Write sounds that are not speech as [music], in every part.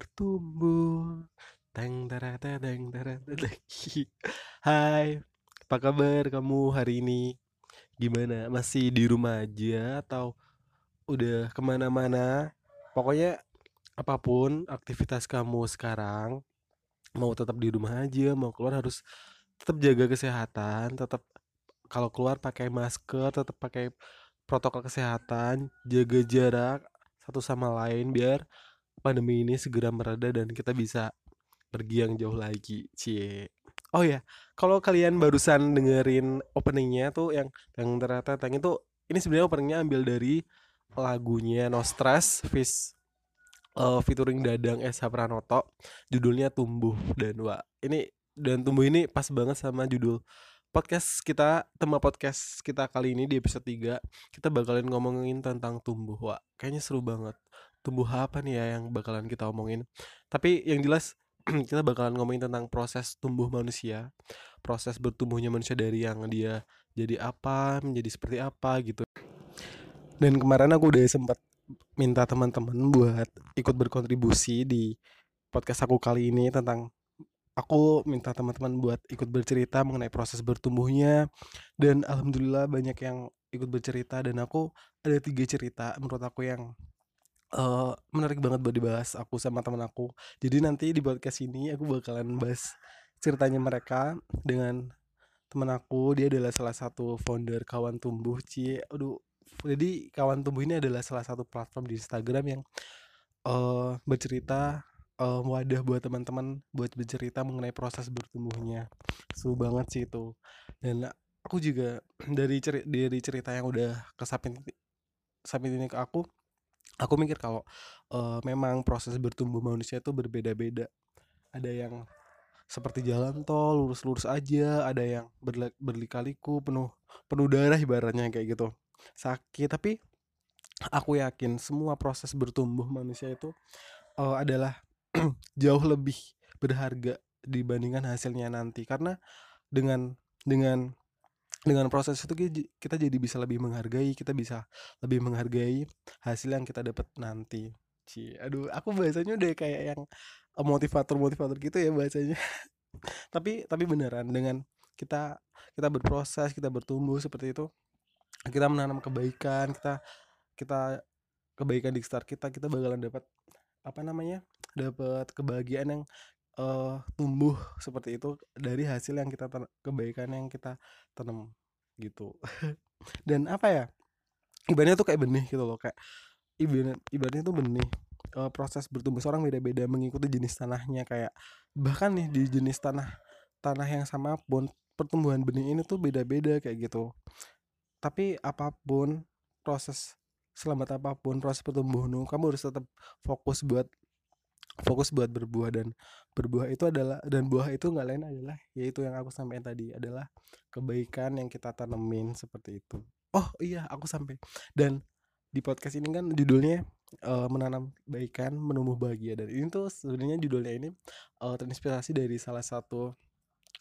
Bertumbuh Teng tera teng tera teng. [laughs] Hai, apa kabar kamu hari ini? Gimana? Masih di rumah aja atau udah ke mana-mana? Pokoknya apa pun aktivitas kamu sekarang, mau tetap di rumah aja, mau keluar harus tetap jaga kesehatan, tetap kalau keluar pakai masker, tetap pakai protokol kesehatan, jaga jarak satu sama lain biar pandemi ini segera mereda dan kita bisa pergi yang jauh lagi. Cie. Oh ya, kalau kalian barusan dengerin openingnya tuh yang yang ternyata tang itu ini sebenarnya openingnya ambil dari lagunya No Stress Fish uh, featuring Dadang S. Pranoto judulnya Tumbuh dan Wah ini dan Tumbuh ini pas banget sama judul podcast kita tema podcast kita kali ini di episode 3 kita bakalan ngomongin tentang tumbuh Wah kayaknya seru banget tumbuh apa nih ya yang bakalan kita omongin. Tapi yang jelas [clears throat] kita bakalan ngomongin tentang proses tumbuh manusia proses bertumbuhnya manusia dari yang dia jadi apa menjadi seperti apa gitu. Dan kemarin aku udah sempat minta teman-teman buat ikut berkontribusi di podcast aku kali ini tentang aku minta teman-teman buat ikut bercerita mengenai proses bertumbuhnya. Dan alhamdulillah banyak yang ikut bercerita dan aku ada tiga cerita menurut aku yang uh, menarik banget buat dibahas aku sama teman aku. Jadi nanti di podcast ini aku bakalan bahas ceritanya mereka dengan teman aku. Dia adalah salah satu founder kawan tumbuh Ci. Aduh jadi kawan tumbuh ini adalah salah satu platform di Instagram yang uh, bercerita uh, wadah buat teman-teman buat bercerita mengenai proses bertumbuhnya. Seru banget sih itu. Dan aku juga [clears throat] dari cerita dari cerita yang udah kesapin sapin ini ke aku aku mikir kalau uh, memang proses bertumbuh manusia itu berbeda-beda. Ada yang seperti jalan tol lurus-lurus aja ada yang berli- berlika-liku penuh penuh darah ibaratnya kayak gitu. Sakit tapi aku yakin semua proses bertumbuh manusia itu uh, adalah [clears throat] jauh lebih berharga dibandingkan hasilnya nanti. Karena dengan dengan dengan proses itu ki- kita jadi bisa lebih menghargai kita bisa lebih menghargai hasil yang kita dapat nanti. Ci, aduh aku bahasanya udah kayak yang motivator motivator gitu ya bahasanya. [laughs] Tapi tapi beneran dengan kita kita berproses kita bertumbuh seperti itu kita menanam kebaikan kita kita kebaikan di sekitar kita kita bakalan dapat apa namanya dapat kebahagiaan yang uh, tumbuh seperti itu dari hasil yang kita kebaikan yang kita tanam gitu. [laughs] Dan apa ya ibaratnya tuh kayak benih gitu loh kayak ibarat ibaratnya tuh benih uh, proses bertumbuh seorang beda-beda mengikuti jenis tanahnya kayak bahkan nih di jenis tanah tanah yang sama pun pertumbuhan benih ini tuh beda-beda kayak gitu. Tapi apa pun proses selamat apa pun proses pertumbuhan kamu harus tetap fokus buat fokus buat berbuah dan berbuah itu adalah dan buah itu nggak lain adalah yaitu yang aku sampaikan tadi adalah kebaikan yang kita tanemin seperti itu. Oh iya aku sampai. Dan di podcast ini kan judulnya uh, menanam kebaikan menumbuh bahagia. Dan ini tuh sebenarnya judulnya ini uh, terinspirasi dari salah satu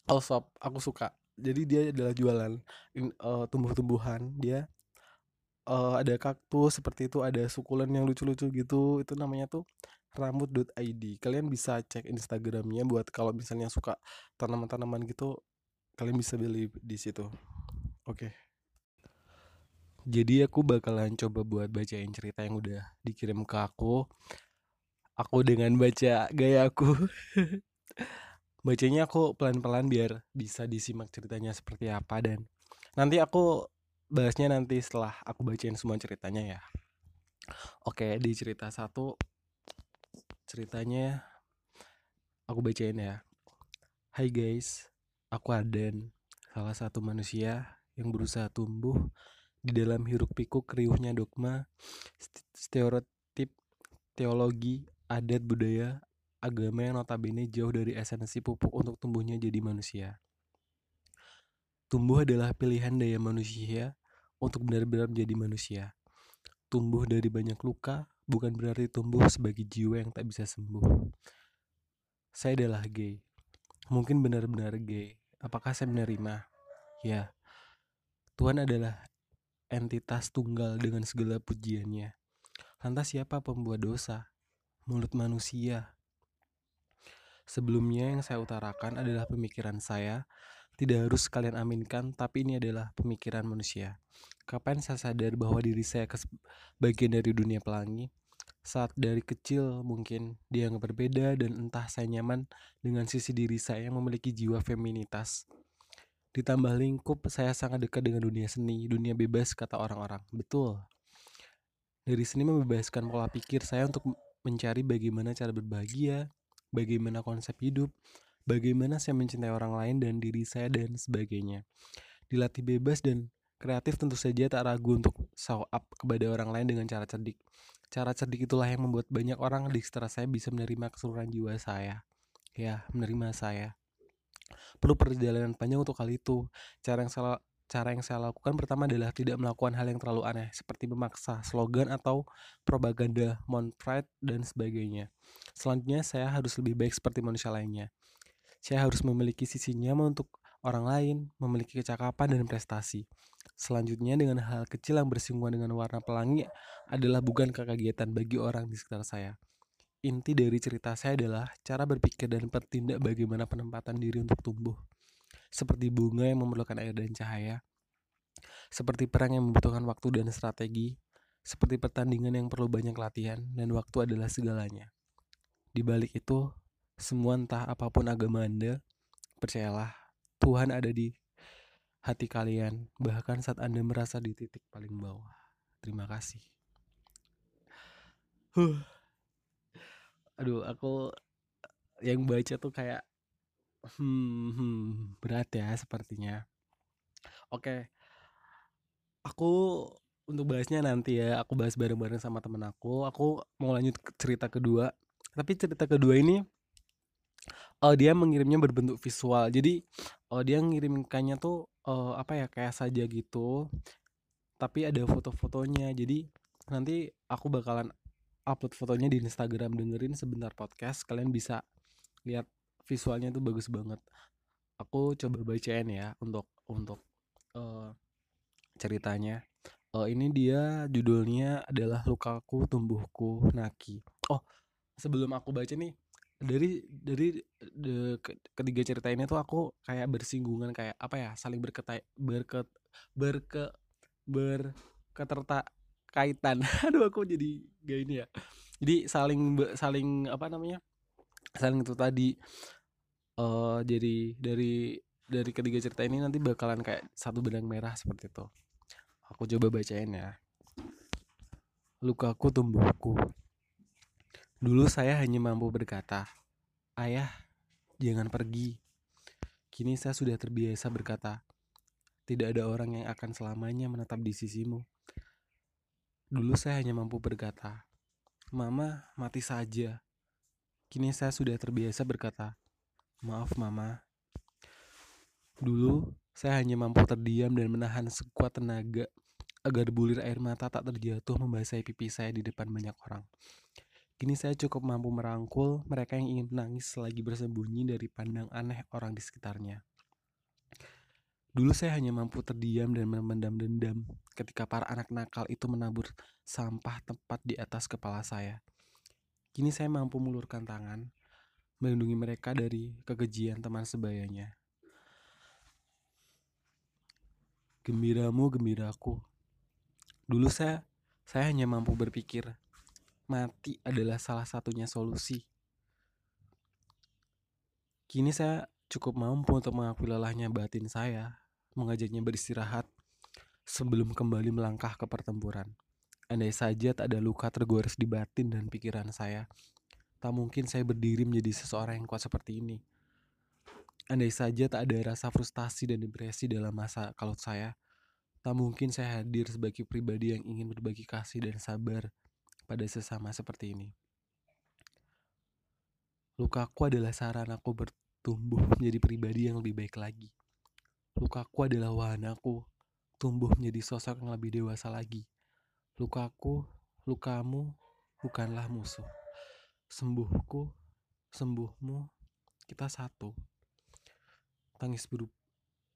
all shop aku suka. Jadi dia adalah jualan uh, tumbuh-tumbuhan. Dia uh, ada kaktus seperti itu ada sukulen yang lucu-lucu gitu. Itu namanya tuh rambut.id kalian bisa cek instagramnya buat kalau misalnya suka tanaman-tanaman gitu kalian bisa beli di situ. Oke. Okay. jadi aku bakalan coba buat bacain cerita yang udah dikirim ke aku. Aku dengan baca gaya aku. [laughs] Bacanya aku pelan-pelan biar bisa disimak ceritanya seperti apa dan nanti aku bahasnya nanti setelah aku bacain semua ceritanya ya. Oke di cerita satu ceritanya aku bacain ya. Hai guys, aku Aden, salah satu manusia yang berusaha tumbuh di dalam hiruk pikuk riuhnya dogma, stereotip, teologi, adat budaya, agama yang notabene jauh dari esensi pupuk untuk tumbuhnya jadi manusia. Tumbuh adalah pilihan daya manusia untuk benar-benar menjadi manusia. Tumbuh dari banyak luka, bukan berarti tumbuh sebagai jiwa yang tak bisa sembuh. Saya adalah gay. Mungkin benar-benar gay. Apakah saya menerima? Ya. Tuhan adalah entitas tunggal dengan segala pujiannya. Lantas siapa pembuat dosa? Mulut manusia. Sebelumnya yang saya utarakan adalah pemikiran saya, tidak harus kalian aminkan, tapi ini adalah pemikiran manusia. Kapan saya sadar bahwa diri saya bagian dari dunia pelangi? saat dari kecil mungkin dia yang berbeda dan entah saya nyaman dengan sisi diri saya yang memiliki jiwa feminitas. Ditambah lingkup, saya sangat dekat dengan dunia seni, dunia bebas kata orang-orang. Betul. Dari seni membebaskan pola pikir saya untuk mencari bagaimana cara berbahagia, bagaimana konsep hidup, bagaimana saya mencintai orang lain dan diri saya dan sebagainya. Dilatih bebas dan kreatif tentu saja tak ragu untuk show up kepada orang lain dengan cara cerdik. Cara cerdik itulah yang membuat banyak orang di sekitar saya bisa menerima keseluruhan jiwa saya. Ya, menerima saya. Perlu perjalanan panjang untuk hal itu. Cara yang salah cara yang saya lakukan pertama adalah tidak melakukan hal yang terlalu aneh seperti memaksa slogan atau propaganda Montpride dan sebagainya. Selanjutnya saya harus lebih baik seperti manusia lainnya. Saya harus memiliki sisi nyaman untuk orang lain, memiliki kecakapan dan prestasi. Selanjutnya dengan hal kecil yang bersinggungan dengan warna pelangi adalah bukan kekagetan bagi orang di sekitar saya. Inti dari cerita saya adalah cara berpikir dan bertindak bagaimana penempatan diri untuk tumbuh. Seperti bunga yang memerlukan air dan cahaya. Seperti perang yang membutuhkan waktu dan strategi. Seperti pertandingan yang perlu banyak latihan dan waktu adalah segalanya. Di balik itu, semua entah apa pun agama Anda, percayalah Tuhan ada di hati kalian, bahkan saat Anda merasa di titik paling bawah. Terima kasih. Huh. Aduh, aku yang baca tuh kayak hmm, hmm berat ya sepertinya. Oke. Aku untuk bahasnya nanti ya, aku bahas bareng-bareng sama temen aku. Aku mau lanjut cerita kedua. Tapi cerita kedua ini oh dia mengirimnya berbentuk visual. Jadi oh dia ngirimkannya tuh uh, apa ya kayak saja gitu tapi ada foto-fotonya. Jadi nanti aku bakalan upload fotonya di Instagram. Dengerin sebentar podcast kalian bisa lihat visualnya tuh bagus banget. Aku coba bacain ya untuk untuk uh, ceritanya. Uh, ini dia judulnya adalah lukaku tumbuhku naki. Oh sebelum aku baca nih dari dari de, ketiga cerita ini tuh aku kayak bersinggungan kayak apa ya saling berketai berke berke berketerta kaitan. [laughs] Aduh aku jadi gak ini ya. Jadi saling saling apa namanya saling itu tadi uh, jadi dari dari ketiga cerita ini nanti bakalan kayak satu benang merah seperti itu. Aku coba bacain ya. Lukaku tumbuhku Dulu saya hanya mampu berkata, "Ayah, jangan pergi." Kini saya sudah terbiasa berkata, "Tidak ada orang yang akan selamanya menetap di sisimu." Dulu saya hanya mampu berkata, "Mama, mati saja." Kini saya sudah terbiasa berkata, "Maaf, Mama." Dulu saya hanya mampu terdiam dan menahan sekuat tenaga agar bulir air mata tak terjatuh membasahi pipi saya di depan banyak orang. Kini saya cukup mampu merangkul mereka yang ingin menangis selagi bersembunyi dari pandang aneh orang di sekitarnya. Dulu saya hanya mampu terdiam dan memendam dendam ketika para anak nakal itu menabur sampah tepat di atas kepala saya. Kini saya mampu mengulurkan tangan, melindungi mereka dari kekejian teman sebayanya. Gembiramu gembiraku. Dulu saya saya hanya mampu berpikir mati adalah salah satunya solusi. Kini saya cukup mampu untuk mengakui lelahnya batin saya, mengajaknya beristirahat sebelum kembali melangkah ke pertempuran. Andai saja tak ada luka tergores di batin dan pikiran saya, tak mungkin saya berdiri menjadi seseorang yang kuat seperti ini. Andai saja tak ada rasa frustasi dan depresi dalam masa kalau saya, tak mungkin saya hadir sebagai pribadi yang ingin berbagi kasih dan sabar pada sesama seperti ini. Lukaku adalah saran aku bertumbuh menjadi pribadi yang lebih baik lagi. Lukaku adalah wahanaku tumbuh menjadi sosok yang lebih dewasa lagi. Lukaku, lukamu bukanlah musuh. Sembuhku, sembuhmu, kita satu. Tangis ber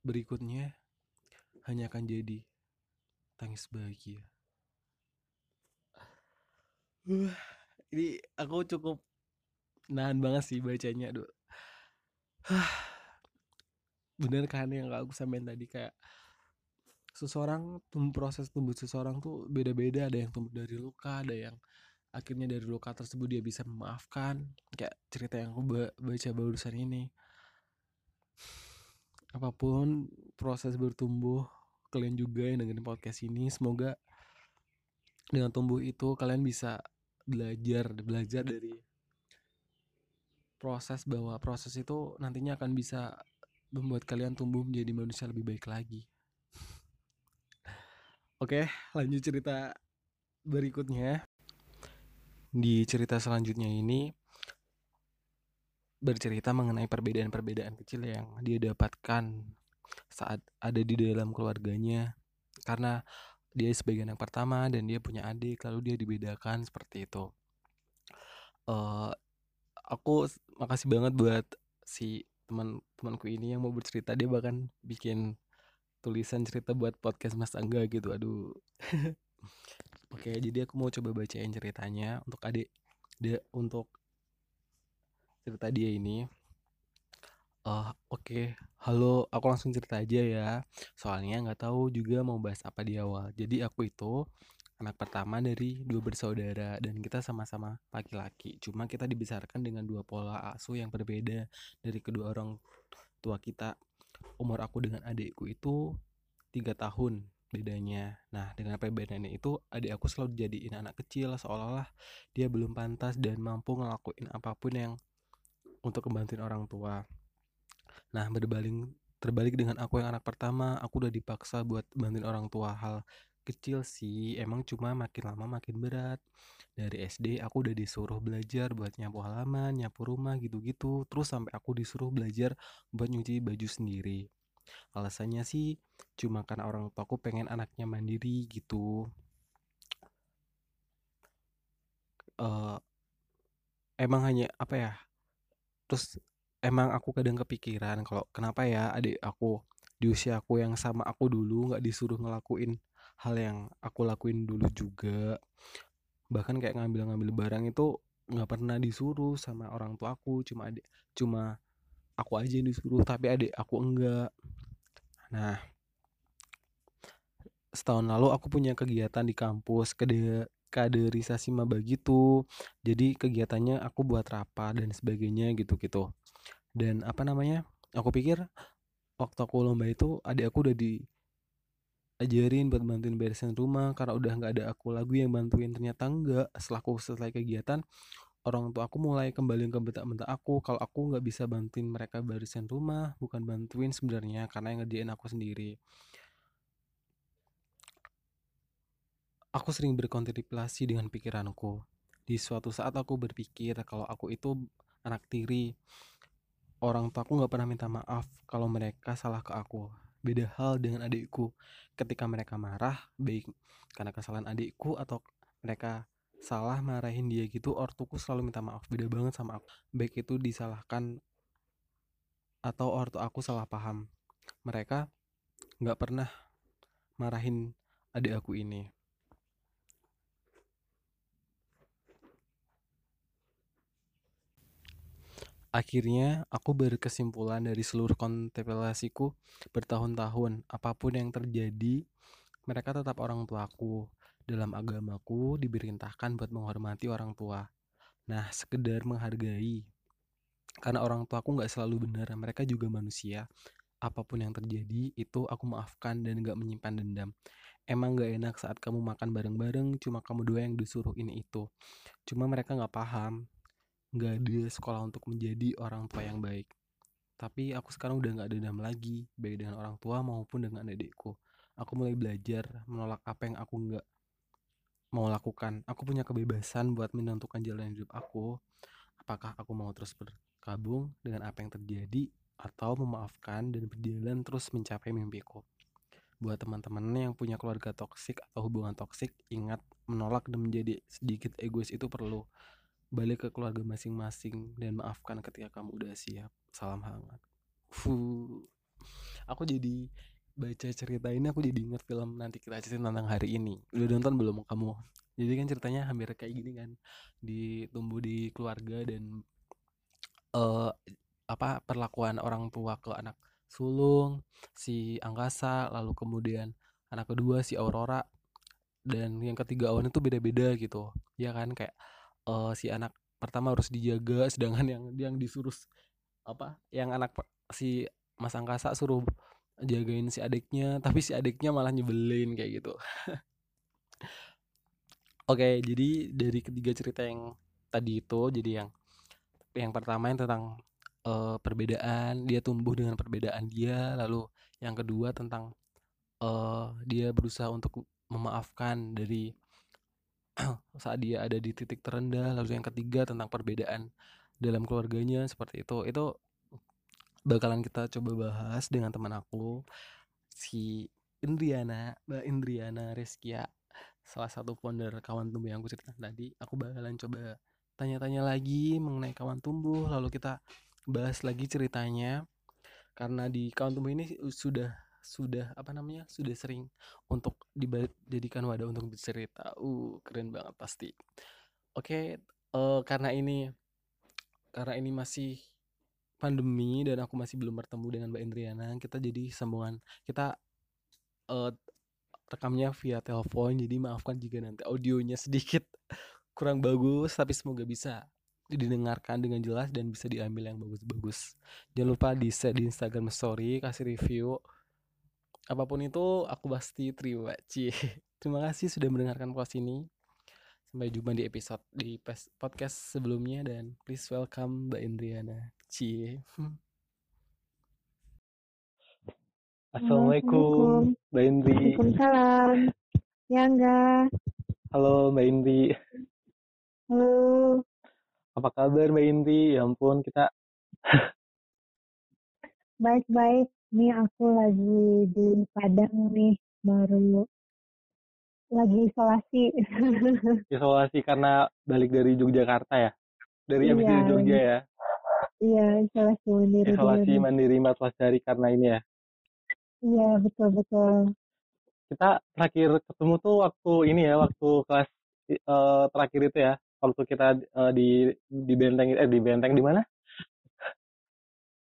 berikutnya hanya akan jadi tangis bahagia. Uh, ini aku cukup nahan banget sih bacanya, aduh. Bener kan yang aku sampein tadi kayak seseorang proses tumbuh seseorang tuh beda-beda ada yang tumbuh dari luka ada yang akhirnya dari luka tersebut dia bisa memaafkan kayak cerita yang aku baca barusan ini apa pun proses bertumbuh kalian juga yang dengerin podcast ini semoga dengan tumbuh itu kalian bisa belajar belajar dari proses bahwa proses itu nantinya akan bisa membuat kalian tumbuh menjadi manusia lebih baik lagi [laughs] Oke, lanjut cerita berikutnya. Di cerita selanjutnya ini bercerita mengenai perbedaan-perbedaan kecil yang dia dapatkan saat ada di dalam keluarganya karena dia sebagai anak pertama dan dia punya adik lalu dia dibedakan seperti itu. Uh, aku makasih banget buat si teman-temanku ini yang mau bercerita. Dia bahkan bikin tulisan cerita buat podcast Mas Angga gitu aduh. [laughs] Oke jadi aku mau coba bacain ceritanya untuk adik dia untuk cerita dia ini uh, oke. Halo aku langsung cerita aja ya. Soalnya nggak tahu juga mau bahas apa di awal. Jadi aku itu anak pertama dari dua bersaudara dan kita sama-sama laki-laki. Cuma kita dibesarkan dengan dua pola asuh yang berbeda dari kedua orang tua kita. Umur aku dengan adikku itu tiga tahun bedanya. Nah, dengan perbedaannya itu adik aku selalu jadiin anak kecil seolah-olah dia belum pantas dan mampu ngelakuin apa pun yang untuk membantuin orang tua. Nah, berbalik terbalik dengan aku yang anak pertama, aku udah dipaksa buat bantuin orang tua hal kecil sih, emang cuma makin lama makin berat. Dari SD aku udah disuruh belajar buat nyapu halaman, nyapu rumah gitu-gitu, terus sampai aku disuruh belajar buat nyuci baju sendiri. Alasannya sih cuma karena orang tuaku pengen anaknya mandiri gitu. Uh, emang hanya apa ya? Terus emang aku kadang kepikiran kalau kenapa ya adik aku di usia aku yang sama aku dulu nggak disuruh ngelakuin hal yang aku lakuin dulu juga. Bahkan kayak ngambil-ngambil barang itu nggak pernah disuruh sama orang tua aku cuma adik cuma aku aja yang disuruh tapi adik aku enggak. Nah setahun lalu aku punya kegiatan di kampus kade kaderisasi maba gitu. Jadi kegiatannya aku buat rapat dan sebagainya gitu gitu. Dan apa namanya aku pikir waktu aku lomba itu adik aku udah di ajarin buat bantuin beresin rumah. Karena udah nggak ada aku lagi yang bantuin. Ternyata enggak setelah aku selesai kegiatan orang tua aku mulai kembali ke bentak-bentak aku. Kalau aku nggak bisa bantuin mereka beresin rumah bukan bantuin sebenarnya karena yang ngerjain aku sendiri aku sering berkontemplasi dengan pikiranku di suatu saat aku berpikir kalau aku itu anak tiri orang tua aku nggak pernah minta maaf kalau mereka salah ke aku Beda hal dengan adikku. Ketika mereka marah, baik karena kesalahan adikku atau mereka salah marahin dia gitu, ortuku selalu minta maaf. Beda banget sama aku. Baik itu disalahkan atau ortu aku salah paham. Mereka nggak pernah marahin adik aku ini. Akhirnya, aku berkesimpulan dari seluruh kontemplasiku bertahun-tahun, apa pun yang terjadi, mereka tetap orang tuaku. Dalam agamaku, diperintahkan buat menghormati orang tua. Nah, sekedar menghargai. Karena orang tuaku nggak selalu benar, mereka juga manusia. Apa pun yang terjadi, itu aku maafkan dan nggak menyimpan dendam. Emang nggak enak saat kamu makan bareng-bareng, cuma kamu dua yang disuruh ini itu. Cuma mereka nggak paham, nggak ada sekolah untuk menjadi orang tua yang baik. Tapi aku sekarang udah nggak dendam lagi, baik dengan orang tua maupun dengan adikku. Aku mulai belajar menolak apa yang aku nggak mau lakukan. Aku punya kebebasan buat menentukan jalan hidup aku. Apakah aku mau terus berkabung dengan apa yang terjadi atau memaafkan dan berjalan terus mencapai mimpiku. Buat teman-teman yang punya keluarga toksik atau hubungan toksik, ingat menolak dan menjadi sedikit egois itu perlu balik ke keluarga masing-masing dan maafkan ketika kamu udah siap. Salam hangat. Fuh. Aku jadi baca cerita ini aku jadi ingat film nanti kita cerita tentang hari ini. Udah nonton belum kamu? Jadi kan ceritanya hampir kayak gini kan. Ditumbuh di keluarga dan uh, apa perlakuan orang tua ke anak sulung, si Angkasa, lalu kemudian anak kedua si Aurora dan yang ketiga Awan itu beda-beda gitu. Ya kan kayak uh, si anak pertama harus dijaga [laughs] sedangkan yang yang disuruh apa yang anak si Mas Angkasa suruh jagain si adiknya tapi si adiknya malah nyebelin kayak gitu. [laughs] Oke jadi dari ketiga cerita yang tadi itu jadi yang yang pertama yang tentang uh, perbedaan dia tumbuh dengan perbedaan dia lalu yang kedua tentang uh, dia berusaha untuk memaafkan dari [clears throat] saat dia ada di titik terendah lalu yang ketiga tentang perbedaan dalam keluarganya seperti itu. Itu bakalan kita coba bahas dengan teman aku si Indriana Mbak Indriana Rizkia salah satu founder kawan tumbuh yang aku cerita tadi. Aku bakalan coba tanya-tanya lagi mengenai kawan tumbuh lalu kita bahas lagi ceritanya. Karena di kawan tumbuh ini sudah sudah apa namanya sudah sering untuk dijadikan wadah untuk bercerita. Uh keren banget pasti. Oke okay, uh, eh, karena ini karena ini masih pandemi dan aku masih belum bertemu dengan Mbak Indriana kita jadi sambungan kita uh, rekamnya via telepon jadi maafkan jika nanti audionya sedikit [laughs] kurang bagus tapi semoga bisa didengarkan dengan jelas dan bisa diambil yang bagus-bagus. Jangan lupa di share di Instagram Story kasih review apa pun itu aku pasti terima Ci. [laughs] Terima kasih sudah mendengarkan podcast ini. Sampai jumpa di episode di podcast sebelumnya dan please welcome Mbak Indriana. Ci. [laughs] Assalamualaikum Mbak Indri. Waalaikumsalam. Ya enggak halo Mbak Indri. Halo. Apa kabar Mbak Indri? Ya ampun kita [laughs] baik-baik Nih aku lagi di Padang nih, baru lagi isolasi. [laughs] isolasi karena balik dari Yogyakarta ya? Dari iya, abis dari Jogja ya? Iya, isolasi mandiri. Isolasi diri. mandiri Mas dari karena ini ya? Iya, betul-betul. Kita terakhir ketemu tuh waktu ini ya, waktu kelas uh, terakhir itu ya, waktu kita uh, di di benteng eh di benteng di mana?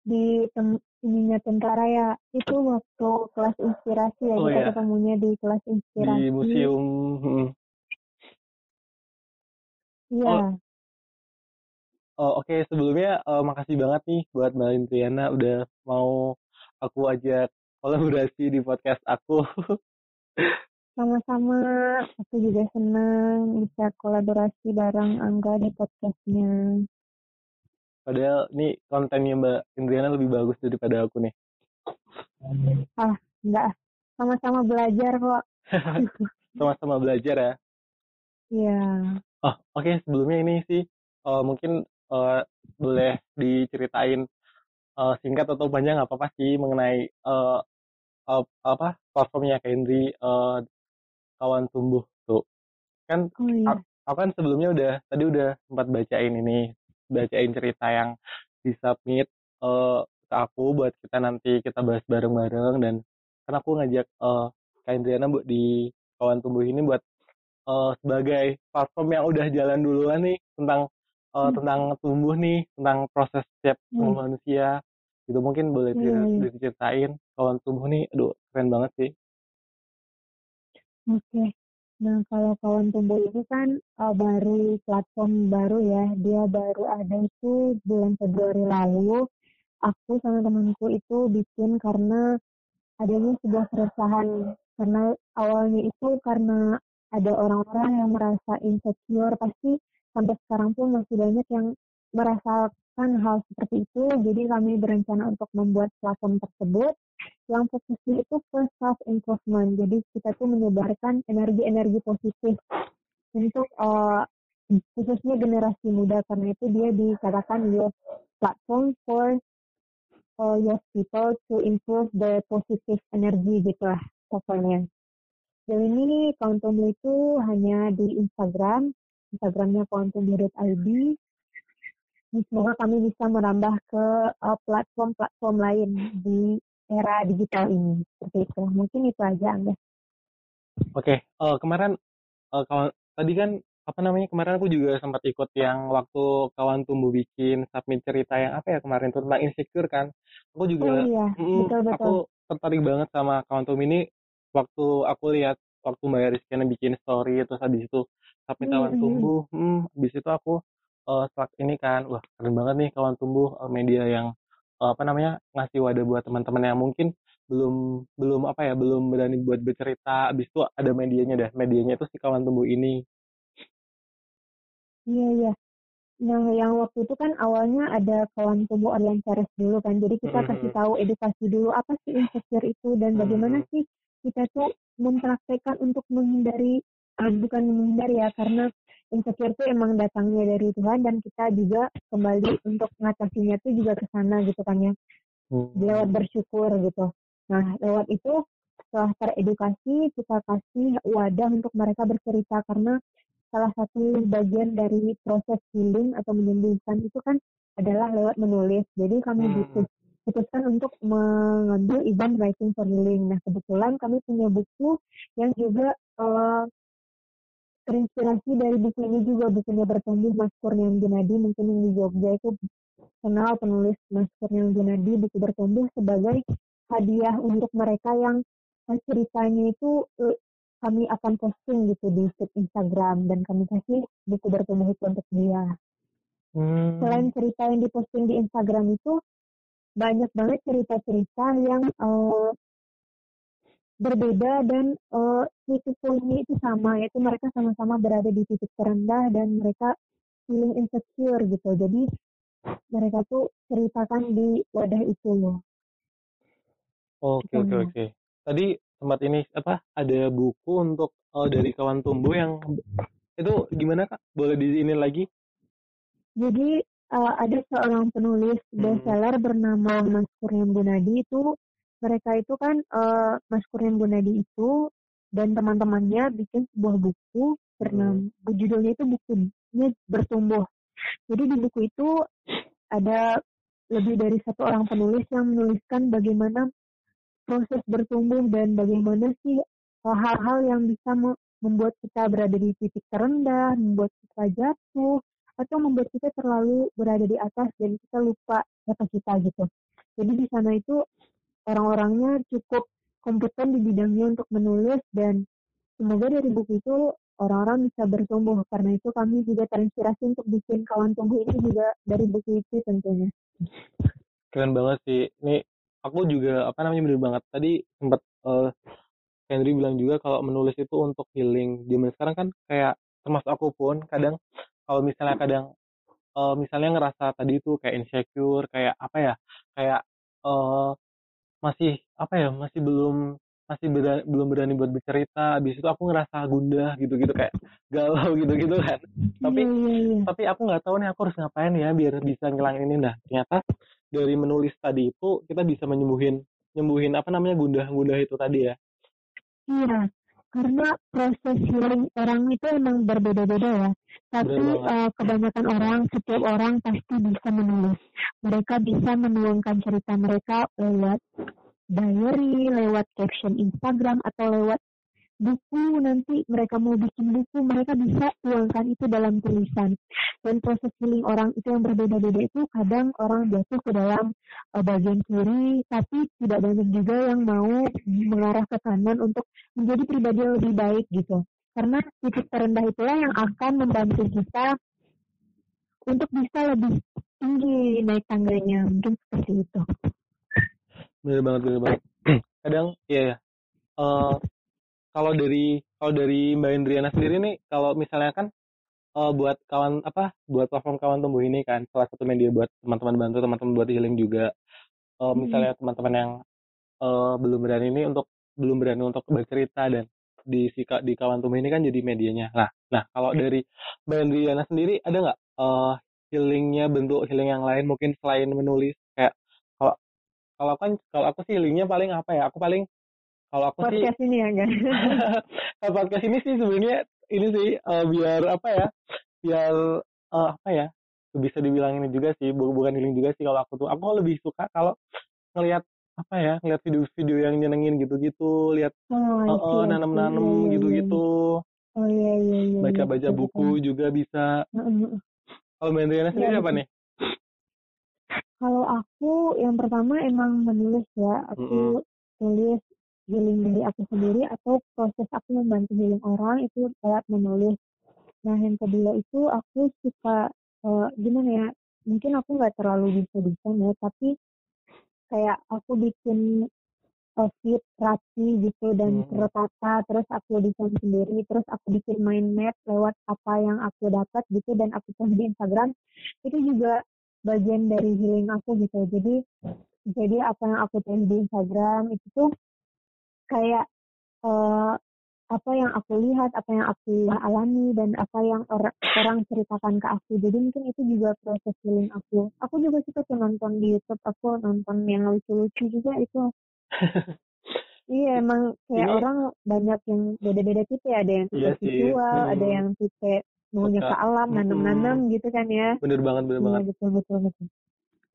Di tem ininya tentara ya itu waktu kelas inspirasi ya oh, kita ya? ketemunya di kelas inspirasi di museum hmm. iya oh, oh oke okay. sebelumnya uh, makasih banget nih buat Mbak Intriana udah mau aku ajak kolaborasi di podcast aku [laughs] sama-sama aku juga senang bisa kolaborasi bareng Angga di podcastnya Padahal ini kontennya Mbak Indriana lebih bagus daripada aku nih. Ah, enggak. Sama-sama belajar kok. [laughs] Sama-sama belajar ya? Iya. Oh, oke. Okay. Sebelumnya ini sih, uh, mungkin uh, boleh diceritain uh, singkat atau panjang apa-apa sih mengenai uh, uh, apa platformnya Kendri uh, kawan tumbuh tuh. Kan oh, iya. aku kan sebelumnya udah tadi udah sempat bacain ini bacain cerita yang disubmit uh, ke aku buat kita nanti kita bahas bareng-bareng dan kan aku ngajak uh, Kak Indriana bu di kawan tumbuh ini buat uh, sebagai platform yang udah jalan duluan nih tentang uh, hmm. tentang tumbuh nih, tentang proses setiap hmm. manusia. Gitu mungkin boleh yeah. diceritain kawan tumbuh nih, aduh keren banget sih. Oke. Okay. Nah, kalau kawan tumbuh ini kan uh, baru platform baru ya. Dia baru ada itu bulan Februari lalu. Aku sama temanku itu bikin karena adanya sebuah keresahan. Karena awalnya itu karena ada orang-orang yang merasa insecure. Pasti sampai sekarang pun masih banyak yang merasakan hal seperti itu. Jadi kami berencana untuk membuat platform tersebut yang fokusnya itu ke self improvement jadi kita tuh menyebarkan energi-energi positif untuk uh, khususnya generasi muda karena itu dia dikatakan youth platform for uh, youth people to improve the positive energy gitu lah pokoknya. Jadi ini Quantum itu hanya di Instagram, Instagramnya quantum.id. Semoga kami bisa merambah ke uh, platform-platform uh, lain di era digital ini seperti itu mungkin itu aja Angga oke okay. uh, eh, kemarin uh, kawan tadi kan apa namanya kemarin aku juga sempat ikut yang waktu kawan tumbuh bikin submit cerita yang apa ya kemarin itu tentang insecure kan aku juga oh, iya. mm, betul, betul. aku tertarik banget sama kawan tumbuh ini waktu aku lihat waktu Mbak Rizkyana bikin story terus habis itu submit hmm, kawan tumbuh hmm, habis itu aku uh, ini kan wah keren banget nih kawan tumbuh uh, media yang apa namanya ngasih wadah buat teman-teman yang mungkin belum belum apa ya belum berani buat bercerita abis itu ada medianya dah medianya itu si kawan tumbuh ini iya iya nah yang waktu itu kan awalnya ada kawan tumbuh online series dulu kan jadi kita mm -hmm. kasih tahu edukasi dulu apa sih insecure itu dan bagaimana mm -hmm. sih kita tuh mempraktekkan untuk menghindari uh, bukan menghindari ya karena insecure itu emang datangnya dari Tuhan dan kita juga kembali untuk mengatasinya itu juga ke sana gitu kan ya hmm. lewat bersyukur gitu nah lewat itu setelah teredukasi kita kasih wadah untuk mereka bercerita karena salah satu bagian dari proses healing atau menyembuhkan itu kan adalah lewat menulis jadi kami hmm. putuskan untuk mengambil event writing for healing nah kebetulan kami punya buku yang juga uh, terinspirasi dari buku ini juga bukunya bertumbuh Mas Kurniawan Gunadi mungkin yang di Jogja itu kenal penulis Mas Kurniawan Gunadi buku bertumbuh sebagai hadiah untuk mereka yang eh, ceritanya itu eh, kami akan posting gitu di feed Instagram dan kami kasih buku bertumbuh itu untuk dia. Hmm. Selain cerita yang diposting di Instagram itu banyak banget cerita-cerita yang uh, berbeda dan uh, titik poinnya itu sama yaitu mereka sama-sama berada di titik terendah dan mereka feeling insecure gitu. Jadi mereka tuh ceritakan di wadah itu loh oke oke oke. Tadi tempat ini apa ada buku untuk uh, dari kawan tumbuh yang itu gimana kak? Boleh di ini lagi? Jadi uh, ada seorang penulis hmm. bestseller bernama Mas Kurniam Gunadi itu mereka itu kan uh, Mas Kurnian Gunadi itu dan teman-temannya bikin sebuah buku bernama hmm. judulnya itu bukunya bertumbuh. Jadi di buku itu ada lebih dari satu orang penulis yang menuliskan bagaimana proses bertumbuh dan bagaimana sih eh, hal-hal yang bisa membuat kita berada di titik terendah, membuat kita jatuh, atau membuat kita terlalu berada di atas dan kita lupa siapa kita gitu. Jadi di sana itu orang-orangnya cukup kompeten di bidangnya untuk menulis dan semoga dari buku itu orang-orang bisa bertumbuh karena itu kami juga terinspirasi untuk bikin kawan tumbuh ini juga dari buku itu tentunya. Keren banget sih. Ini aku juga apa namanya bener banget. Tadi sempat uh, Henry bilang juga kalau menulis itu untuk healing. Di sekarang kan kayak termasuk aku pun kadang kalau misalnya kadang uh, misalnya ngerasa tadi itu kayak insecure, kayak apa ya? Kayak uh, masih apa ya masih belum masih berani, belum berani buat bercerita habis itu aku ngerasa gundah gitu gitu kayak galau [laughs] gitu gitu kan. Tapi yeah, yeah, yeah. tapi aku nggak tahu nih aku harus ngapain ya biar bisa ngilangin ini. Nah ternyata dari menulis tadi itu kita bisa menyembuhin nyembuhin apa namanya gundah gundah itu tadi ya. Iya karena proses healing orang itu emang berbeda-beda ya. Tapi uh, kebanyakan orang, setiap orang pasti bisa menulis. Mereka bisa menuangkan cerita mereka lewat diary, lewat caption Instagram, atau lewat buku nanti mereka mau bikin buku mereka bisa tuangkan itu dalam tulisan. Dan proses healing orang itu yang berbeda-beda itu kadang orang jatuh ke dalam uh, bagian kiri tapi tidak banyak juga yang mau mengarah ke kanan untuk menjadi pribadi yang lebih baik gitu. Karena titik terendah itulah yang akan membantu kita untuk bisa lebih tinggi naik tangganya. Mungkin seperti itu. Bener banget bener banget. [clears throat] Kadang ya yeah, uh, kalau dari kalau dari Mbak Indriana sendiri nih kalau misalnya kan uh, buat kawan apa buat platform kawan tumbuh ini kan salah satu media buat teman-teman bantu teman-teman buat healing juga. Uh, misalnya teman-teman yang uh, belum berani ini untuk belum berani untuk bercerita dan di si di kawan tumbuh ini kan jadi medianya. Nah nah kalau dari Mbak Indriana sendiri ada nggak uh, healingnya bentuk healing yang lain mungkin selain menulis? Kayak kalau kalau kan kalau aku sih healingnya paling apa ya aku paling kalau aku podcast sih ini ya kan kalau [laughs] podcast ini sih sebenarnya ini sih uh, biar apa ya biar uh, apa ya bisa dibilang ini juga sih bu- bukan healing juga sih kalau aku tuh. Aku lebih suka kalau ngelihat apa ya ngelihat video-video yang nyenengin gitu-gitu lihat oh, uh, uh, nanam-nanam Iya, iya, iya. gitu-gitu. Oh iya iya iya baca-baca iya, buku juga bisa. Kalau Mbak Andriana Iya, sendiri apa nih? Kalau aku yang pertama emang menulis ya, aku tulis healing dari aku sendiri atau proses aku membantu healing orang itu lewat menulis. Nah yang kedua itu aku suka eh, gimana ya, mungkin aku nggak terlalu bisa desain ya, tapi kayak aku bikin uh, fit rapi gitu dan Hmm. tertata terus aku desain sendiri terus aku bikin mind map lewat apa yang aku dapat gitu dan aku post di Instagram itu juga bagian dari healing aku gitu jadi jadi apa yang aku tulis di Instagram itu tuh kayak eh, apa yang aku lihat apa yang aku alami dan apa yang orang orang ceritakan ke aku jadi mungkin itu juga proses healing aku aku juga suka tuh nonton di YouTube aku nonton yang lucu-lucu juga itu [laughs] Iya emang kayak Ini- orang banyak yang beda-beda tipe ya, ada yang tipe Iya sih. visual, ada Hmm. yang tipe maunya ke alam, Mm-mm. nanam-nanam gitu kan ya. bener banget bener Iya banget betul betul betul.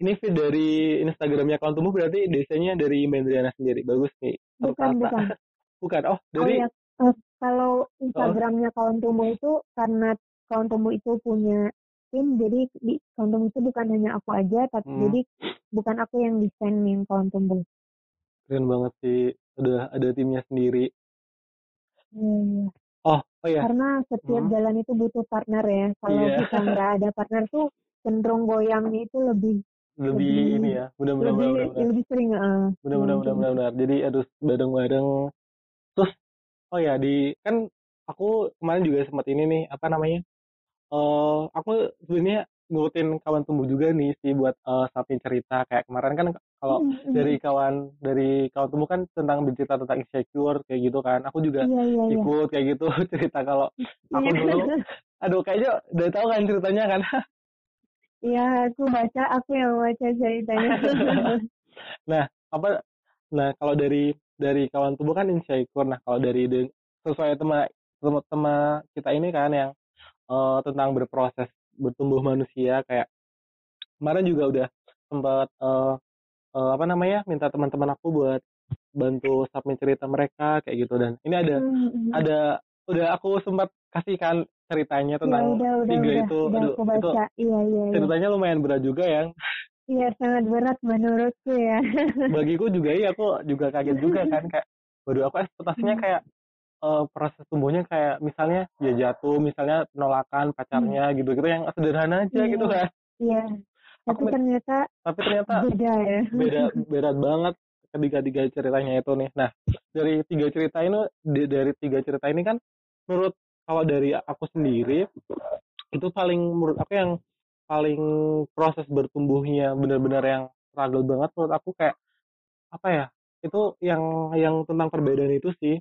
Ini feed dari Instagramnya kawan tumbuh berarti desainnya dari Mbak Andriana sendiri bagus nih Bukan bukan. [laughs] bukan oh Oh dari ya, eh, kalau Instagramnya kawan tumbuh itu karena kawan tumbuh itu punya tim, jadi di kawan tumbuh itu bukan hanya aku aja, tapi Hmm. jadi bukan aku yang desain yang kawan tumbuh. keren banget sih udah ada timnya sendiri Iya. oh oh ya Karena setiap Hmm. jalan itu butuh partner ya. Kalau Iya. kita nggak ada partner tuh cenderung goyangnya itu lebih lebih lebih- ini ya bener lebih bener bener lebih sering kayak bener bener jadi harus bareng bareng terus oh ya di kan aku kemarin juga sempat ini nih apa namanya eh aku sebenarnya ngikutin kawan tumbuh juga nih sih buat eh samping cerita. Kayak kemarin kan kalau Mm, mm. dari kawan dari kawan tumbuh kan tentang bercerita tentang insecure kayak gitu kan. Aku juga iya iya iya. ikut kayak gitu [laughs] cerita kalau aku Iya. dulu. Aduh kayaknya udah tahu kan ceritanya kan [laughs] iya aku baca aku yang baca ceritanya. [laughs] Nah apa nah kalau dari dari kawan tubuh kan insecure. Nah kalau dari de- sesuai tema tema, kita ini kan yang eh, tentang berproses bertumbuh manusia kayak kemarin juga udah sempat eh, eh, apa namanya minta teman-teman aku buat bantu submit cerita mereka kayak gitu. Dan ini ada Mm, mm. ada udah aku sempat kasihkan ceritanya ya tentang udah udah tiga udah. itu. Udah aduh aku itu baca. Iya iya iya. ceritanya lumayan berat juga ya. Iya sangat berat menurutku ya. [laughs] Bagiku juga iya aku juga kaget juga kan kayak waduh aku ekspektasinya Hmm. kayak eh, proses tumbuhnya kayak misalnya ya jatuh misalnya penolakan pacarnya gitu gitu yang sederhana aja Iya. gitu kan. iya. Tapi Aku- ternyata tapi ternyata beda ya. beda [laughs] berat banget ketiga tiga ceritanya itu nih. Nah dari tiga cerita ini dari tiga cerita ini kan menurut kalau dari aku sendiri itu paling menurut aku yang paling proses bertumbuhnya benar-benar yang struggle banget menurut aku kayak apa ya itu yang yang tentang perbedaan itu sih.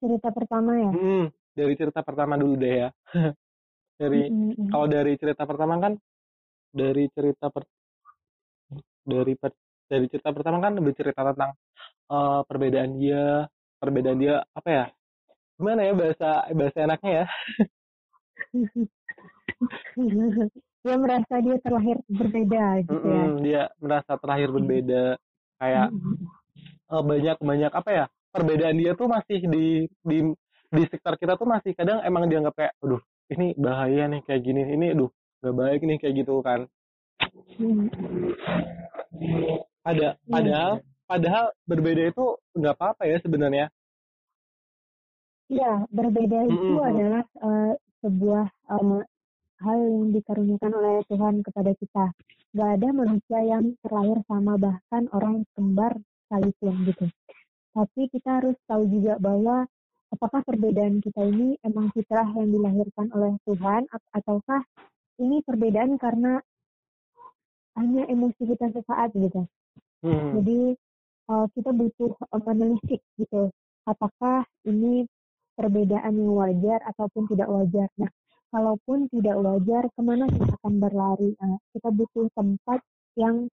Cerita pertama ya? Hmm, dari cerita pertama dulu deh ya. [laughs] Dari Mm, mm, mm. kalau dari cerita pertama kan dari cerita per, dari per- dari cerita pertama kan bercerita tentang eh, perbedaan dia perbedaan dia apa ya gimana ya bahasa bahasa enaknya ya? [laughs] Dia merasa dia terlahir berbeda gitu ya. Dia merasa terlahir berbeda. Kayak Mm, mm, banyak banyak apa ya perbedaan dia tuh masih di di di sekitar kita tuh masih kadang emang dianggap kayak aduh ini bahaya nih kayak gini ini aduh gak baik nih kayak gitu kan. Hmm. ada Iya. padahal padahal berbeda itu nggak apa-apa ya sebenarnya Ya, berbeda itu Mm-mm. adalah eh, sebuah eh, hal yang dikaruniakan oleh Tuhan kepada kita. Gak ada manusia yang terlahir sama bahkan orang kembar sekalipun gitu. Tapi kita harus tahu juga bahwa apakah perbedaan kita ini emang fitrah yang dilahirkan oleh Tuhan ataukah ini perbedaan karena hanya emosi kita sesaat gitu. Hmm. Jadi uh, kita butuh uh, menelisik gitu. Apakah ini perbedaan yang wajar ataupun tidak wajar. Nah, kalaupun tidak wajar, ke mana kita akan berlari? Uh, kita butuh tempat yang